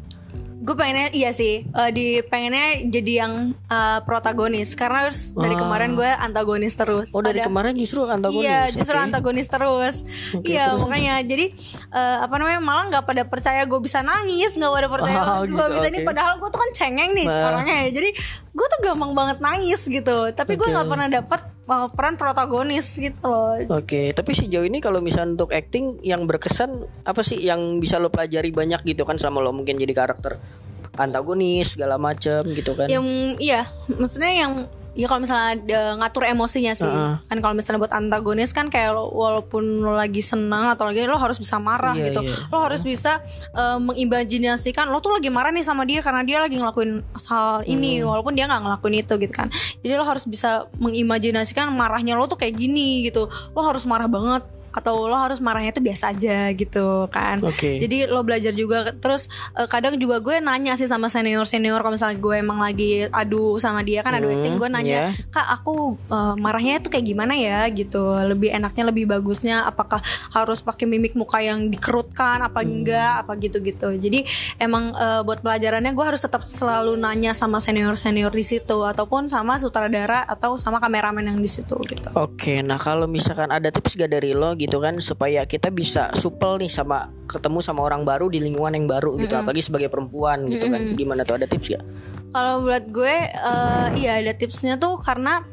Gue pengennya iya sih eh, di pengennya jadi yang eh, protagonis karena harus dari kemarin gue antagonis terus Oh, dari Pada- kemarin justru antagonis. Iya, justru Oke. antagonis terus. Oke, iya, terus, makanya jadi eh, apa namanya malah nggak pada percaya gue bisa nangis, nggak pada percaya Oh, gue gitu, bisa ini. oke. Padahal gue tuh kan cengeng nih Nah. orangnya. ya. Jadi gue tuh gampang banget nangis gitu. Tapi gue nggak pernah dapat eh, peran protagonis gitu loh. Oke, tapi sejauh ini kalau misalnya untuk acting yang berkesan apa sih yang bisa lo pelajari banyak gitu kan sama lo mungkin jadi karakter antagonis segala macem gitu kan? Yang iya, maksudnya yang Ya kalau misalnya ada ngatur emosinya sih. Kan kalau misalnya buat antagonis kan kayak lo, Walaupun lo lagi senang atau lagi Lo harus bisa marah Iya, gitu. iya. Lo harus bisa eh, mengimajinasikan Lo tuh lagi marah nih sama dia Karena dia lagi ngelakuin hal ini Hmm. Walaupun dia nggak ngelakuin itu gitu kan. Jadi lo harus bisa mengimajinasikan Marahnya lo tuh kayak gini gitu. Lo harus marah banget atau lo harus marahnya tuh biasa aja gitu kan Oke. jadi lo belajar juga terus eh, kadang juga gue nanya sih sama senior senior kalau misalnya gue emang lagi adu sama dia kan adu Hmm, acting gue nanya iya. kak aku eh, marahnya tuh kayak gimana ya gitu lebih enaknya lebih bagusnya apakah harus pakai mimik muka yang dikerutkan apa Hmm. enggak apa gitu gitu jadi emang eh, buat pelajarannya gue harus tetap selalu nanya sama senior senior di situ ataupun sama sutradara atau sama kameramen yang di situ gitu Oke, nah kalau misalkan ada tips gak dari lo gitu kan supaya kita bisa supel nih sama ketemu sama orang baru di lingkungan yang baru gitu, apalagi sebagai perempuan gitu kan, gimana tuh ada tips gak? Kalau buat gue, eh, iya ada tipsnya tuh karena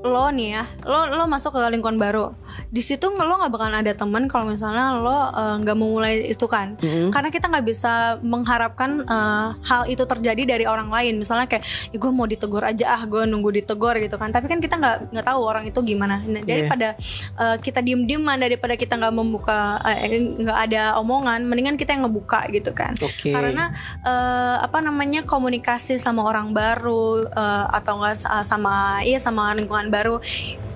lo nih ya, lo lo masuk ke lingkungan baru. Di situ lo nggak bakalan ada teman kalau misalnya lo eh, nggak mau mulai itu kan, karena kita nggak bisa mengharapkan eh, hal itu terjadi dari orang lain. Misalnya kayak, ya gue mau ditegur aja ah, gue nunggu ditegur gitu kan. Tapi kan kita nggak nggak tahu orang itu gimana. Nah, daripada eh, kita diem dieman, daripada kita nggak membuka eh, nggak ada omongan, mendingan kita yang ngebuka gitu kan. Oke. Karena eh, apa namanya komunikasi sama orang baru eh, atau enggak sa- sama iya sama lingkungan baru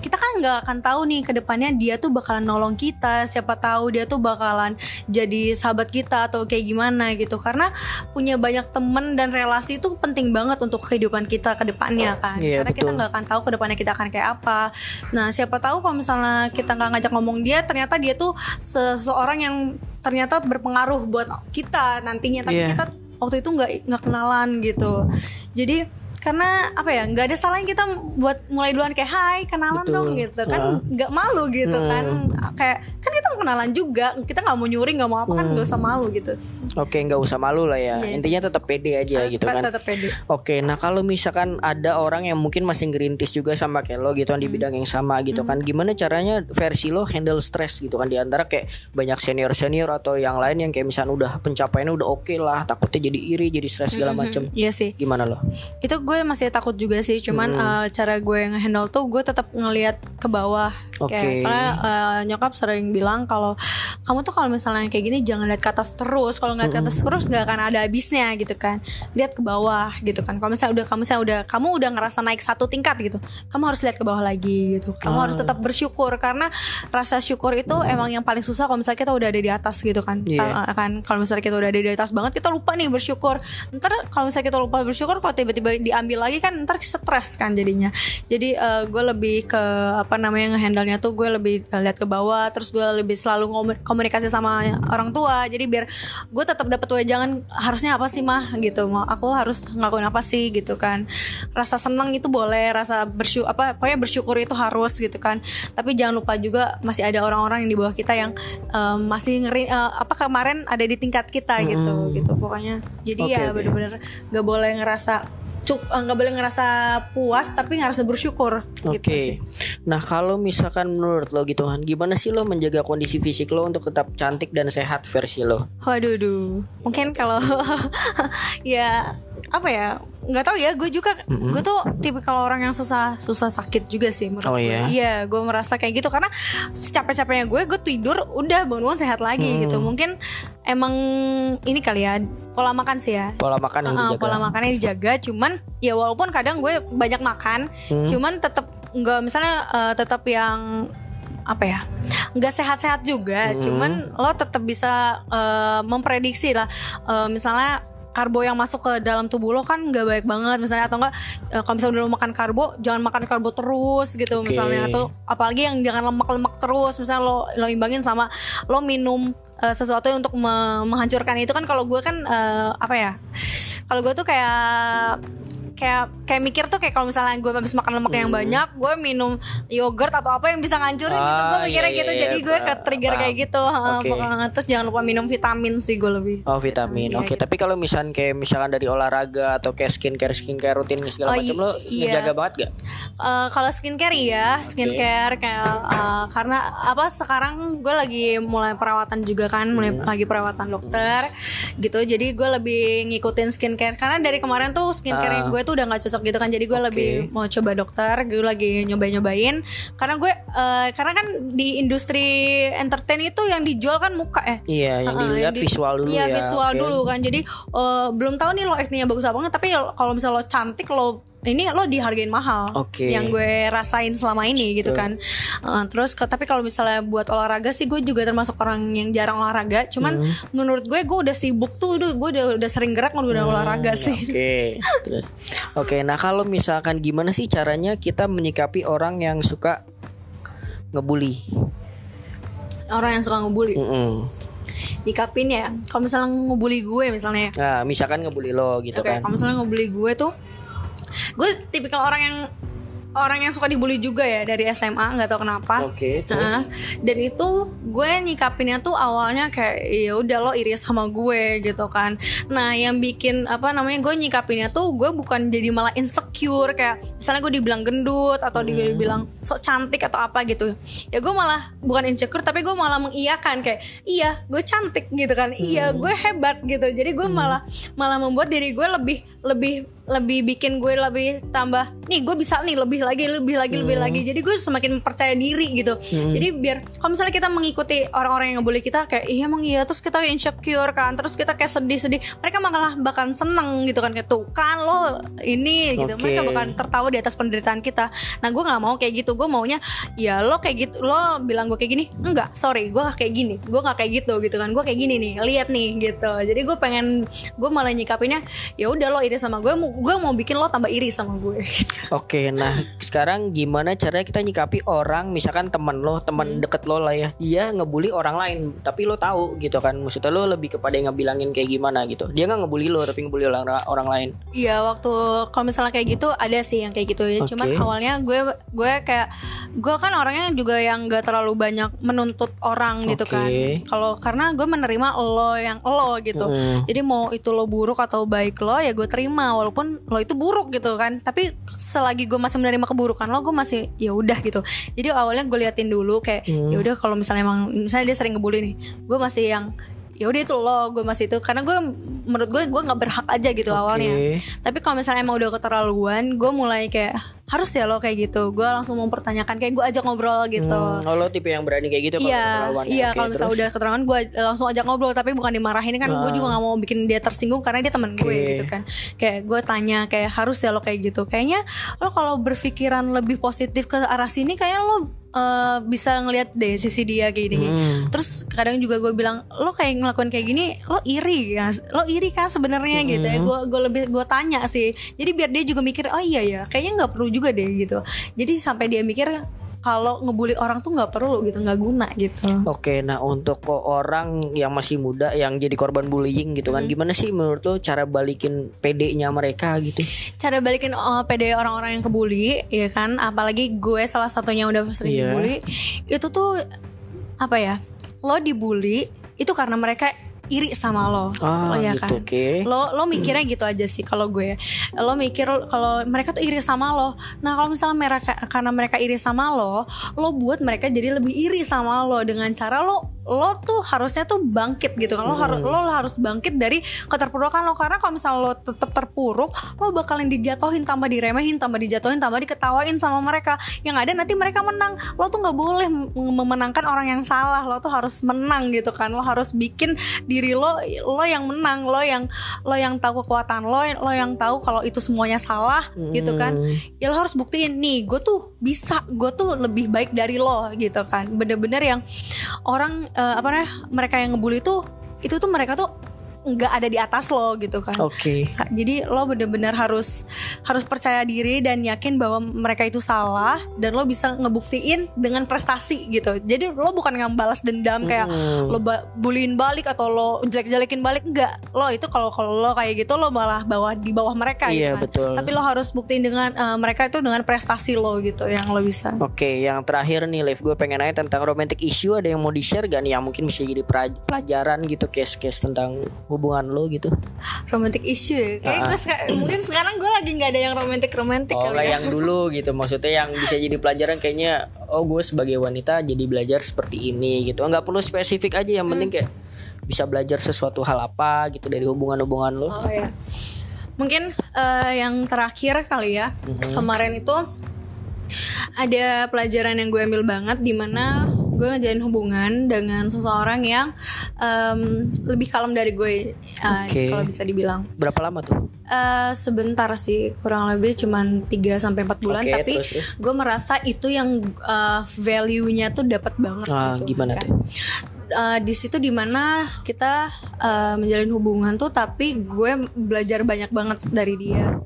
kita kan nggak akan tahu nih ke depannya dia tuh bakalan nolong kita siapa tahu dia tuh bakalan jadi sahabat kita atau kayak gimana gitu. Karena punya banyak temen dan relasi itu penting banget untuk kehidupan kita ke depannya kan. Iya, karena kita betul. nggak akan tahu ke depannya kita akan kayak apa. Nah siapa tahu kalau misalnya kita nggak ngajak ngomong dia ternyata dia tuh seseorang yang ternyata berpengaruh buat kita nantinya. Tapi Iya. kita waktu itu nggak nggak kenalan gitu. Jadi karena apa ya nggak ada salahnya kita buat mulai duluan kayak hai kenalan Betul. dong gitu. Kan nggak malu gitu kan. Kayak kan kita mau kenalan juga. Kita nggak mau nyuri nggak mau apa kan nggak usah malu gitu. Oke, nggak usah malu lah ya. Iya, Intinya tetap pede aja Harus gitu kan. tetap pede. Oke, nah kalau misalkan ada orang yang mungkin masih ngerintis juga sama kayak lo gitu kan di bidang yang sama gitu kan, gimana caranya versi lo handle stres gitu kan? Di antara kayak banyak senior senior atau yang lain yang kayak misalnya udah pencapaiannya udah oke lah, takutnya jadi iri, jadi stres segala macem. iya sih. Gimana lo? itu gue gue masih takut juga sih cuman eh, cara gue ngehandle tuh gue tetap ngelihat ke bawah. Oke. kayak soalnya eh, nyokap sering bilang kalau kamu tuh kalau misalnya kayak gini jangan lihat ke atas terus kalau ngeliat ke atas terus nggak akan ada habisnya gitu kan. Lihat ke bawah gitu kan. Kalau misalnya udah kamu misalnya udah kamu udah ngerasa naik satu tingkat gitu kamu harus lihat ke bawah lagi gitu. Kamu harus tetap bersyukur karena rasa syukur itu emang yang paling susah kalau misalnya kita udah ada di atas gitu kan. Iya. Ta- kan kalau misalnya kita udah ada di atas banget kita lupa nih bersyukur. Ntar kalau misalnya kita lupa bersyukur kalau tiba-tiba diambil lagi kan ntar stres kan jadinya. Jadi eh, gue lebih ke apa namanya ngehandle nya tuh gue lebih eh, lihat ke bawah terus gue lebih selalu komunikasi sama orang tua. Jadi biar gue tetap dapat wejangan harusnya apa sih mah gitu. Mau aku harus ngelakuin apa sih gitu kan. Rasa senang itu boleh rasa bersyukur apa pokoknya bersyukur itu harus gitu kan. Tapi jangan lupa juga masih ada orang-orang yang di bawah kita yang eh, masih ngeri eh, apa kemarin ada di tingkat kita gitu gitu pokoknya. Jadi Oke, ya oke. bener-bener gak boleh ngerasa nggak boleh ngerasa puas tapi ngerasa bersyukur Oke. gitu sih Nah, kalau misalkan menurut lo gitu kan, gimana sih lo menjaga kondisi fisik lo untuk tetap cantik dan sehat versi lo? Waduh, duh. mungkin kalau [LAUGHS] ya apa ya? Nggak tahu ya gue juga gue tuh tipe kalau orang yang susah susah sakit juga sih menurut Oh, gue. iya? iya gue merasa kayak gitu. Karena secapek-capeknya gue gue tidur udah bangun sehat lagi gitu. Mungkin emang ini kali ya pola makan sih ya. Pola makan yang Uh, dijaga. pola makannya dijaga. Cuman ya walaupun kadang gue banyak makan cuman tetap nggak misalnya eh, tetap yang apa ya nggak sehat-sehat juga. Cuman lo tetap bisa eh, memprediksi lah. Eh, misalnya karbo yang masuk ke dalam tubuh lo kan nggak baik banget misalnya atau enggak eh, kalau misalnya udah lo makan karbo jangan makan karbo terus gitu Oke. misalnya atau apalagi yang jangan lemak-lemak terus misalnya lo lo imbangin sama lo minum eh, sesuatu yang untuk me- menghancurkan itu kan kalau gue kan eh, apa ya kalau gue tuh kayak kayak kayak mikir tuh kayak kalau misalnya gue habis makan lemak yang banyak gue minum yogurt atau apa yang bisa ngancurin gitu gue Ah, mikirnya iya, gitu iya, jadi iya, gue ke trigger kayak gitu Heeh, Oke. pokoknya. terus jangan lupa minum vitamin sih gue lebih Oh vitamin, Iya, oke. gitu. Tapi kalau misalkan kayak misalkan dari olahraga atau kayak skincare skincare rutin segala Oh, macam lo iya. ngejaga banget gak? Eh, kalau skincare iya skincare kayak eh, karena apa sekarang gue lagi mulai perawatan juga kan mulai Hmm. lagi perawatan dokter gitu jadi gue lebih ngikutin skincare karena dari kemarin tuh skincare Ah. gue tuh udah nggak cocok gitu kan jadi gue Oke. lebih mau coba dokter gue lagi nyoba nyobain karena gue eh, karena kan di industri entertain itu yang dijual kan muka eh Iya, yang Heeh, dilihat di- visual dulu iya, ya. visual oke. dulu kan. Jadi eh, belum tahu nih lo actingnya bagus apa enggak, tapi kalau misalnya lo cantik lo ini lo dihargain mahal. Oke. Yang gue rasain selama ini gitu kan. Eh, terus ke- tapi kalau misalnya buat olahraga sih gue juga termasuk orang yang jarang olahraga. Cuman Hmm. menurut gue gue udah sibuk tuh, udah gue udah, udah sering gerak udah olahraga sih. Oke. Terus. Oke, nah kalau misalkan gimana sih caranya kita menyikapi orang yang suka ngebully? Orang yang suka ngebully. Mm-mm. Nyikapin ya. Kalau misalnya ngebully gue misalnya ya. Nah, misalkan ngebully lo gitu Oke, kan. kalau misalnya ngebully gue tuh, gue tipikal orang yang orang yang suka dibully juga ya dari SMA, nggak tahu kenapa. Oke, terus? Nah, dan itu gue nyikapinnya tuh awalnya kayak ya udah lo iri sama gue gitu kan. Nah, yang bikin apa namanya gue nyikapinnya tuh gue bukan jadi malah insecure kayak misalnya gue dibilang gendut atau Hmm. dibilang sok cantik atau apa gitu. Ya gue malah bukan insecure tapi gue malah mengiyakan kayak iya gue cantik gitu kan. Iya Hmm. gue hebat gitu. Jadi gue malah malah membuat diri gue lebih lebih lebih bikin gue lebih tambah nih gue bisa nih lebih lagi lebih lagi lebih Hmm. lagi. Jadi gue semakin percaya diri gitu. Jadi biar kalau misalnya kita mengikuti orang-orang yang ngebully kita kayak iya emang iya. Terus kita insecure kan terus kita kayak sedih-sedih mereka malah bakal seneng gitu kan kayak tuh kan lo ini gitu. Oke. mereka bakal tertawa di atas penderitaan kita. Nah gue nggak mau kayak gitu. Gue maunya ya lo kayak gitu lo bilang gue kayak gini? Enggak sorry gue gak kayak gini. Gue gak kayak gitu gitu kan. Gue kayak gini nih lihat nih gitu. Jadi gue pengen gue malah nyikapinnya ya udah lo iri sama gue gue mau bikin lo tambah iri sama gue gitu. Oke, nah sekarang gimana caranya kita nyikapi orang, misalkan teman lo, Hmm. teman deket lo lah ya, dia ngebully orang lain, tapi lo tahu gitu kan, maksudnya lo lebih kepada yang ngebilangin kayak gimana gitu. Dia nggak ngebully lo, tapi ngebully orang orang lain. Iya waktu kalau misalnya kayak gitu ada sih yang kayak gitu ya. Oke. Cuman awalnya gue gue kayak gue kan orangnya juga yang gak terlalu banyak menuntut orang gitu Oke. kan. Kalau karena gue menerima lo yang lo gitu. Hmm. Jadi mau itu lo buruk atau baik lo ya gue terima walaupun lo itu buruk gitu kan. Tapi selagi gue masih menerima keburukan lo gue masih ya udah gitu. Jadi awalnya gue liatin dulu kayak Hmm. ya udah kalau misalnya emang misalnya dia sering ngebully nih, gue masih yang ya udah itu lo gue masih itu karena gue menurut gue gue nggak berhak aja gitu Oke. awalnya tapi kalau misalnya emang udah keterlaluan gue mulai kayak harus ya lo kayak gitu gue langsung mempertanyakan kayak gue ajak ngobrol gitu Hmm, oh, lo tipe yang berani kayak gitu Iya, keterlaluan ya? iya kalau misalnya udah keterangan gue langsung ajak ngobrol tapi bukan dimarahin kan gue juga nggak mau bikin dia tersinggung karena dia teman gue Oke. gitu kan. Kayak gue tanya kayak harus ya lo kayak gitu. Kayaknya lo kalau berpikiran lebih positif ke arah sini kayak lo eh, bisa ngelihat deh sisi dia kayak gini. Hmm. Terus kadang juga gue bilang lo kayak ngelakuin kayak gini lo iri ya, lo iri kan sebenarnya gitu Hmm. ya. Gue gue lebih gue tanya sih. Jadi biar dia juga mikir oh iya ya kayaknya nggak perlu juga deh gitu. Jadi sampai dia mikir kalau ngebully orang tuh nggak perlu gitu nggak guna gitu Oke, nah untuk kok orang yang masih muda yang jadi korban bullying gitu Hmm. kan, gimana sih menurut lo cara balikin PD-nya mereka gitu? cara balikin uh, PD orang-orang yang kebully ya kan apalagi gue salah satunya udah sering Iya. dibully itu tuh apa ya lo dibully itu karena mereka iri sama lo. Ah, lo ya gitu, kan? oke. lo lo mikirnya gitu aja sih kalau gue. Lo mikir kalau mereka tuh iri sama lo. Nah kalau misalnya mereka karena mereka iri sama lo lo buat mereka jadi lebih iri sama lo. Dengan cara lo lo tuh harusnya tuh bangkit gitu kan. Lo harus lo harus bangkit dari keterpurukan lo. Karena kalau misalnya lo tetap terpuruk lo bakalan dijatuhin tambah diremehin tambah dijatuhin tambah diketawain sama mereka. Yang ada nanti mereka menang. Lo tuh nggak boleh mem- memenangkan orang yang salah. Lo tuh harus menang gitu kan. Lo harus bikin diri lo lo yang menang lo yang lo yang tahu kekuatan lo lo yang tahu kalau itu semuanya salah gitu kan. Ya lo harus buktiin nih gue tuh bisa gue tuh lebih baik dari lo gitu kan. Bener-bener yang orang eh, apa namanya mereka yang ngebully tuh itu tuh mereka tuh nggak ada di atas lo gitu kan Oke. Kak, Jadi lo bener-bener harus harus percaya diri dan yakin bahwa mereka itu salah dan lo bisa ngebuktiin dengan prestasi gitu. Jadi lo bukan ngambalas dendam kayak Hmm. lo ba- balik atau lo jelek-jelekin balik enggak. Lo itu kalau kalau lo kayak gitu lo malah bawah di bawah mereka Iya, gitu kan. betul. Tapi lo harus buktiin dengan eh, mereka itu dengan prestasi lo gitu yang lo bisa. Oke, yang terakhir nih, Liv, gue pengen nanya tentang romantic issue. Ada yang mau di-share gak nih yang mungkin bisa jadi pelajaran gitu, case-case tentang hubungan lo gitu? Romantic issue ya. Kayak Ah. gue seka- mungkin sekarang gue lagi nggak ada yang romantic-romantic Oh, kali ya. yang dulu gitu, maksudnya yang bisa jadi pelajaran kayaknya, oh gue sebagai wanita jadi belajar seperti ini gitu. Nggak perlu spesifik aja, yang penting kayak bisa belajar sesuatu hal apa gitu dari hubungan-hubungan lo. Oh ya. Mungkin eh, yang terakhir kali ya. Mm-hmm. Kemarin itu ada pelajaran yang gue ambil banget di mana gue ngejalin hubungan dengan seseorang yang em, lebih kalem dari gue eh, Oke. kalau bisa dibilang. Berapa lama tuh? Eh, sebentar sih kurang lebih cuman 3 sampai 4 bulan Oke, tapi terus, terus. gue merasa itu yang eh, value-nya tuh dapat banget Ah, gitu gimana kan. tuh? Eh, di situ di mana kita eh, menjalin hubungan tuh tapi gue belajar banyak banget dari dia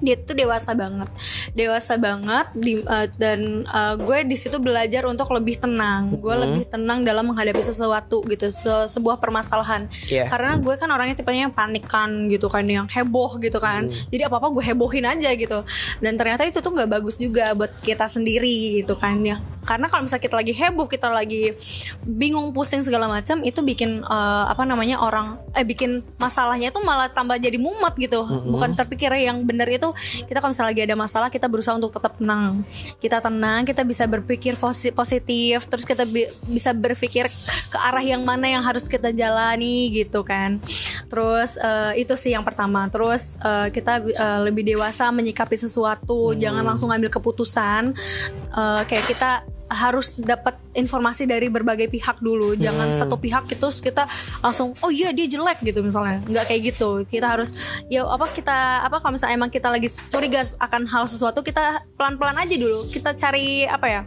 dia tuh dewasa banget. Dewasa banget di, eh, dan eh, gue di situ belajar untuk lebih tenang. Gue Hmm. lebih tenang dalam menghadapi sesuatu gitu se- sebuah permasalahan. Iya. karena gue kan orangnya tipenya yang panikan gitu kan yang heboh gitu kan. Hmm. jadi apa apa gue hebohin aja gitu. Dan ternyata itu tuh nggak bagus juga buat kita sendiri gitu kan ya. Karena kalau misalnya kita lagi heboh kita lagi bingung pusing segala macam itu bikin eh, apa namanya orang eh bikin masalahnya tuh malah tambah jadi mumet gitu. Bukan terpikir yang benar itu kita kalau misalnya lagi ada masalah kita berusaha untuk tetap tenang. Kita tenang kita bisa berpikir posi- positif terus kita bi- bisa berpikir ke arah yang mana yang harus kita jalani gitu kan. Terus eh, itu sih yang pertama. Terus eh, kita eh, lebih dewasa menyikapi sesuatu. Jangan langsung ngambil keputusan. Eh, kayak kita harus dapat informasi dari berbagai pihak dulu. Jangan satu pihak itu terus kita langsung oh iya dia jelek gitu misalnya. Nggak kayak gitu. Kita harus ya apa kita apa kalau misalnya emang kita lagi curiga akan hal sesuatu kita pelan pelan aja dulu. Kita cari apa ya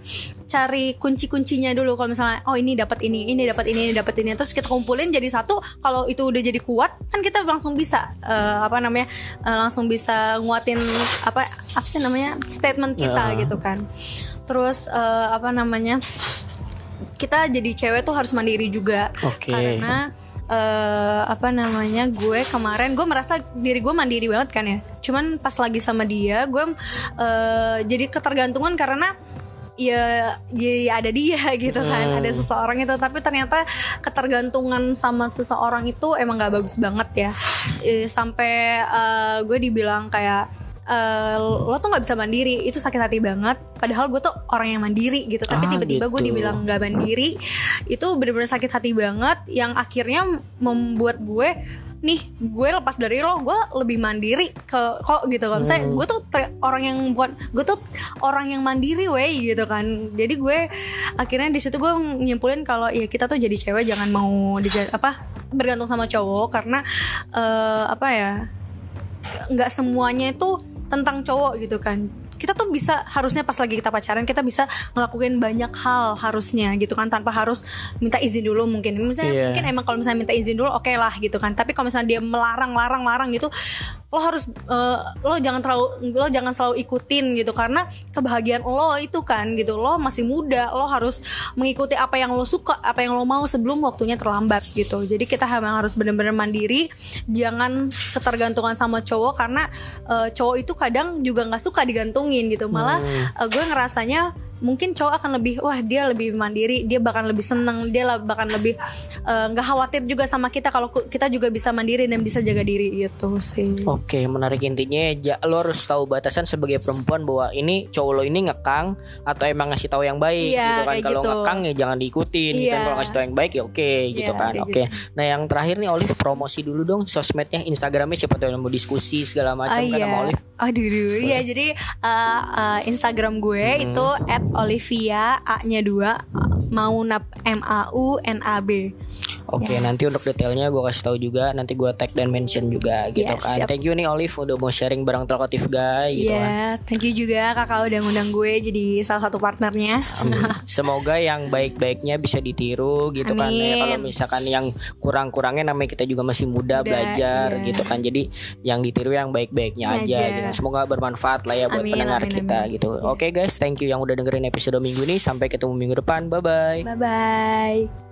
cari kunci kuncinya dulu. Kalau misalnya oh ini dapat ini ini dapat ini ini dapat ini terus kita kumpulin jadi satu. Kalau itu udah jadi kuat kan kita langsung bisa eh, apa namanya eh, langsung bisa nguatin apa apa sih namanya statement kita Ya. gitu kan terus eh, apa namanya kita jadi cewek tuh harus mandiri juga. Oke. karena eh, apa namanya gue kemarin gue merasa diri gue mandiri banget kan ya. Cuman pas lagi sama dia gue eh, jadi ketergantungan karena ya, ya ada dia [LAUGHS] gitu kan ada seseorang itu. Tapi ternyata ketergantungan sama seseorang itu emang gak bagus banget ya. Sampai eh, gue dibilang kayak eh, lo tuh nggak bisa mandiri. Itu sakit hati banget. Padahal gue tuh orang yang mandiri gitu. Tapi Ah, tiba-tiba gue gitu. dibilang nggak mandiri itu bener-bener sakit hati banget. Yang akhirnya membuat gue nih gue lepas dari lo gue lebih mandiri ke kok gitu. Kan saya gue tuh orang yang bukan gue tuh orang yang mandiri wey gitu kan. Jadi gue akhirnya di situ gue nyimpulin kalau ya kita tuh jadi cewek jangan mau diga- apa bergantung sama cowok. Karena eh, apa ya nggak semuanya itu tentang cowok gitu kan. Kita tuh bisa harusnya pas lagi kita pacaran kita bisa ngelakuin banyak hal harusnya gitu kan tanpa harus minta izin dulu mungkin. Misalnya Iya. mungkin emang kalau misalnya minta izin dulu oke lah gitu kan. Tapi kalau misalnya dia melarang larang larang gitu lo harus eh, lo jangan terlalu lo jangan selalu ikutin gitu. Karena kebahagiaan lo itu kan gitu lo masih muda lo harus mengikuti apa yang lo suka apa yang lo mau sebelum waktunya terlambat gitu. Jadi kita memang harus benar-benar mandiri jangan ketergantungan sama cowok karena eh, cowok itu kadang juga nggak suka digantungin gitu. Malah eh, gue ngerasanya mungkin cowok akan lebih wah dia lebih mandiri dia bahkan lebih seneng dia bahkan lebih eh, nggak khawatir juga sama kita kalau kita juga bisa mandiri dan bisa jaga diri gitu sih Oke, menarik intinya ja, lo harus tahu batasan sebagai perempuan bahwa ini cowok lo ini ngekang atau emang ngasih tahu yang baik Iya, gitu kan. Kalau gitu. ngekang ya jangan diikutin gitu kan. Iya. Kalau ngasih tahu yang baik ya oke gitu Iya, kan. Oke. Nah, yang terakhir nih Olive promosi dulu dong sosmednya, Instagramnya siapa tahu yang mau diskusi segala macam Ah, kan sama Olive. Aduh, aduh. Iya, jadi uh, uh, Instagram gue Hmm. itu @olivia A-nya 2 Maunab M A U N A B. Oke, Ya. nanti untuk detailnya gue kasih tahu juga, nanti gue tag dan mention juga gitu Yes, kan. siap. Thank you nih Olive udah mau sharing bareng Talkative Guy gitu kan. Iya, thank you juga kakak udah ngundang gue jadi salah satu partnernya. Semoga yang baik-baiknya bisa ditiru gitu kan ya. Amin. Kalau misalkan yang kurang-kurangnya namanya kita juga masih muda, Muda, belajar iya. gitu kan. Jadi yang ditiru yang baik-baiknya aja gitu. Semoga bermanfaat lah ya buat Amin, pendengar amin, kita amin. gitu. Oke guys, thank you yang udah dengerin episode minggu ini. Sampai ketemu minggu depan. Bye bye. Bye bye.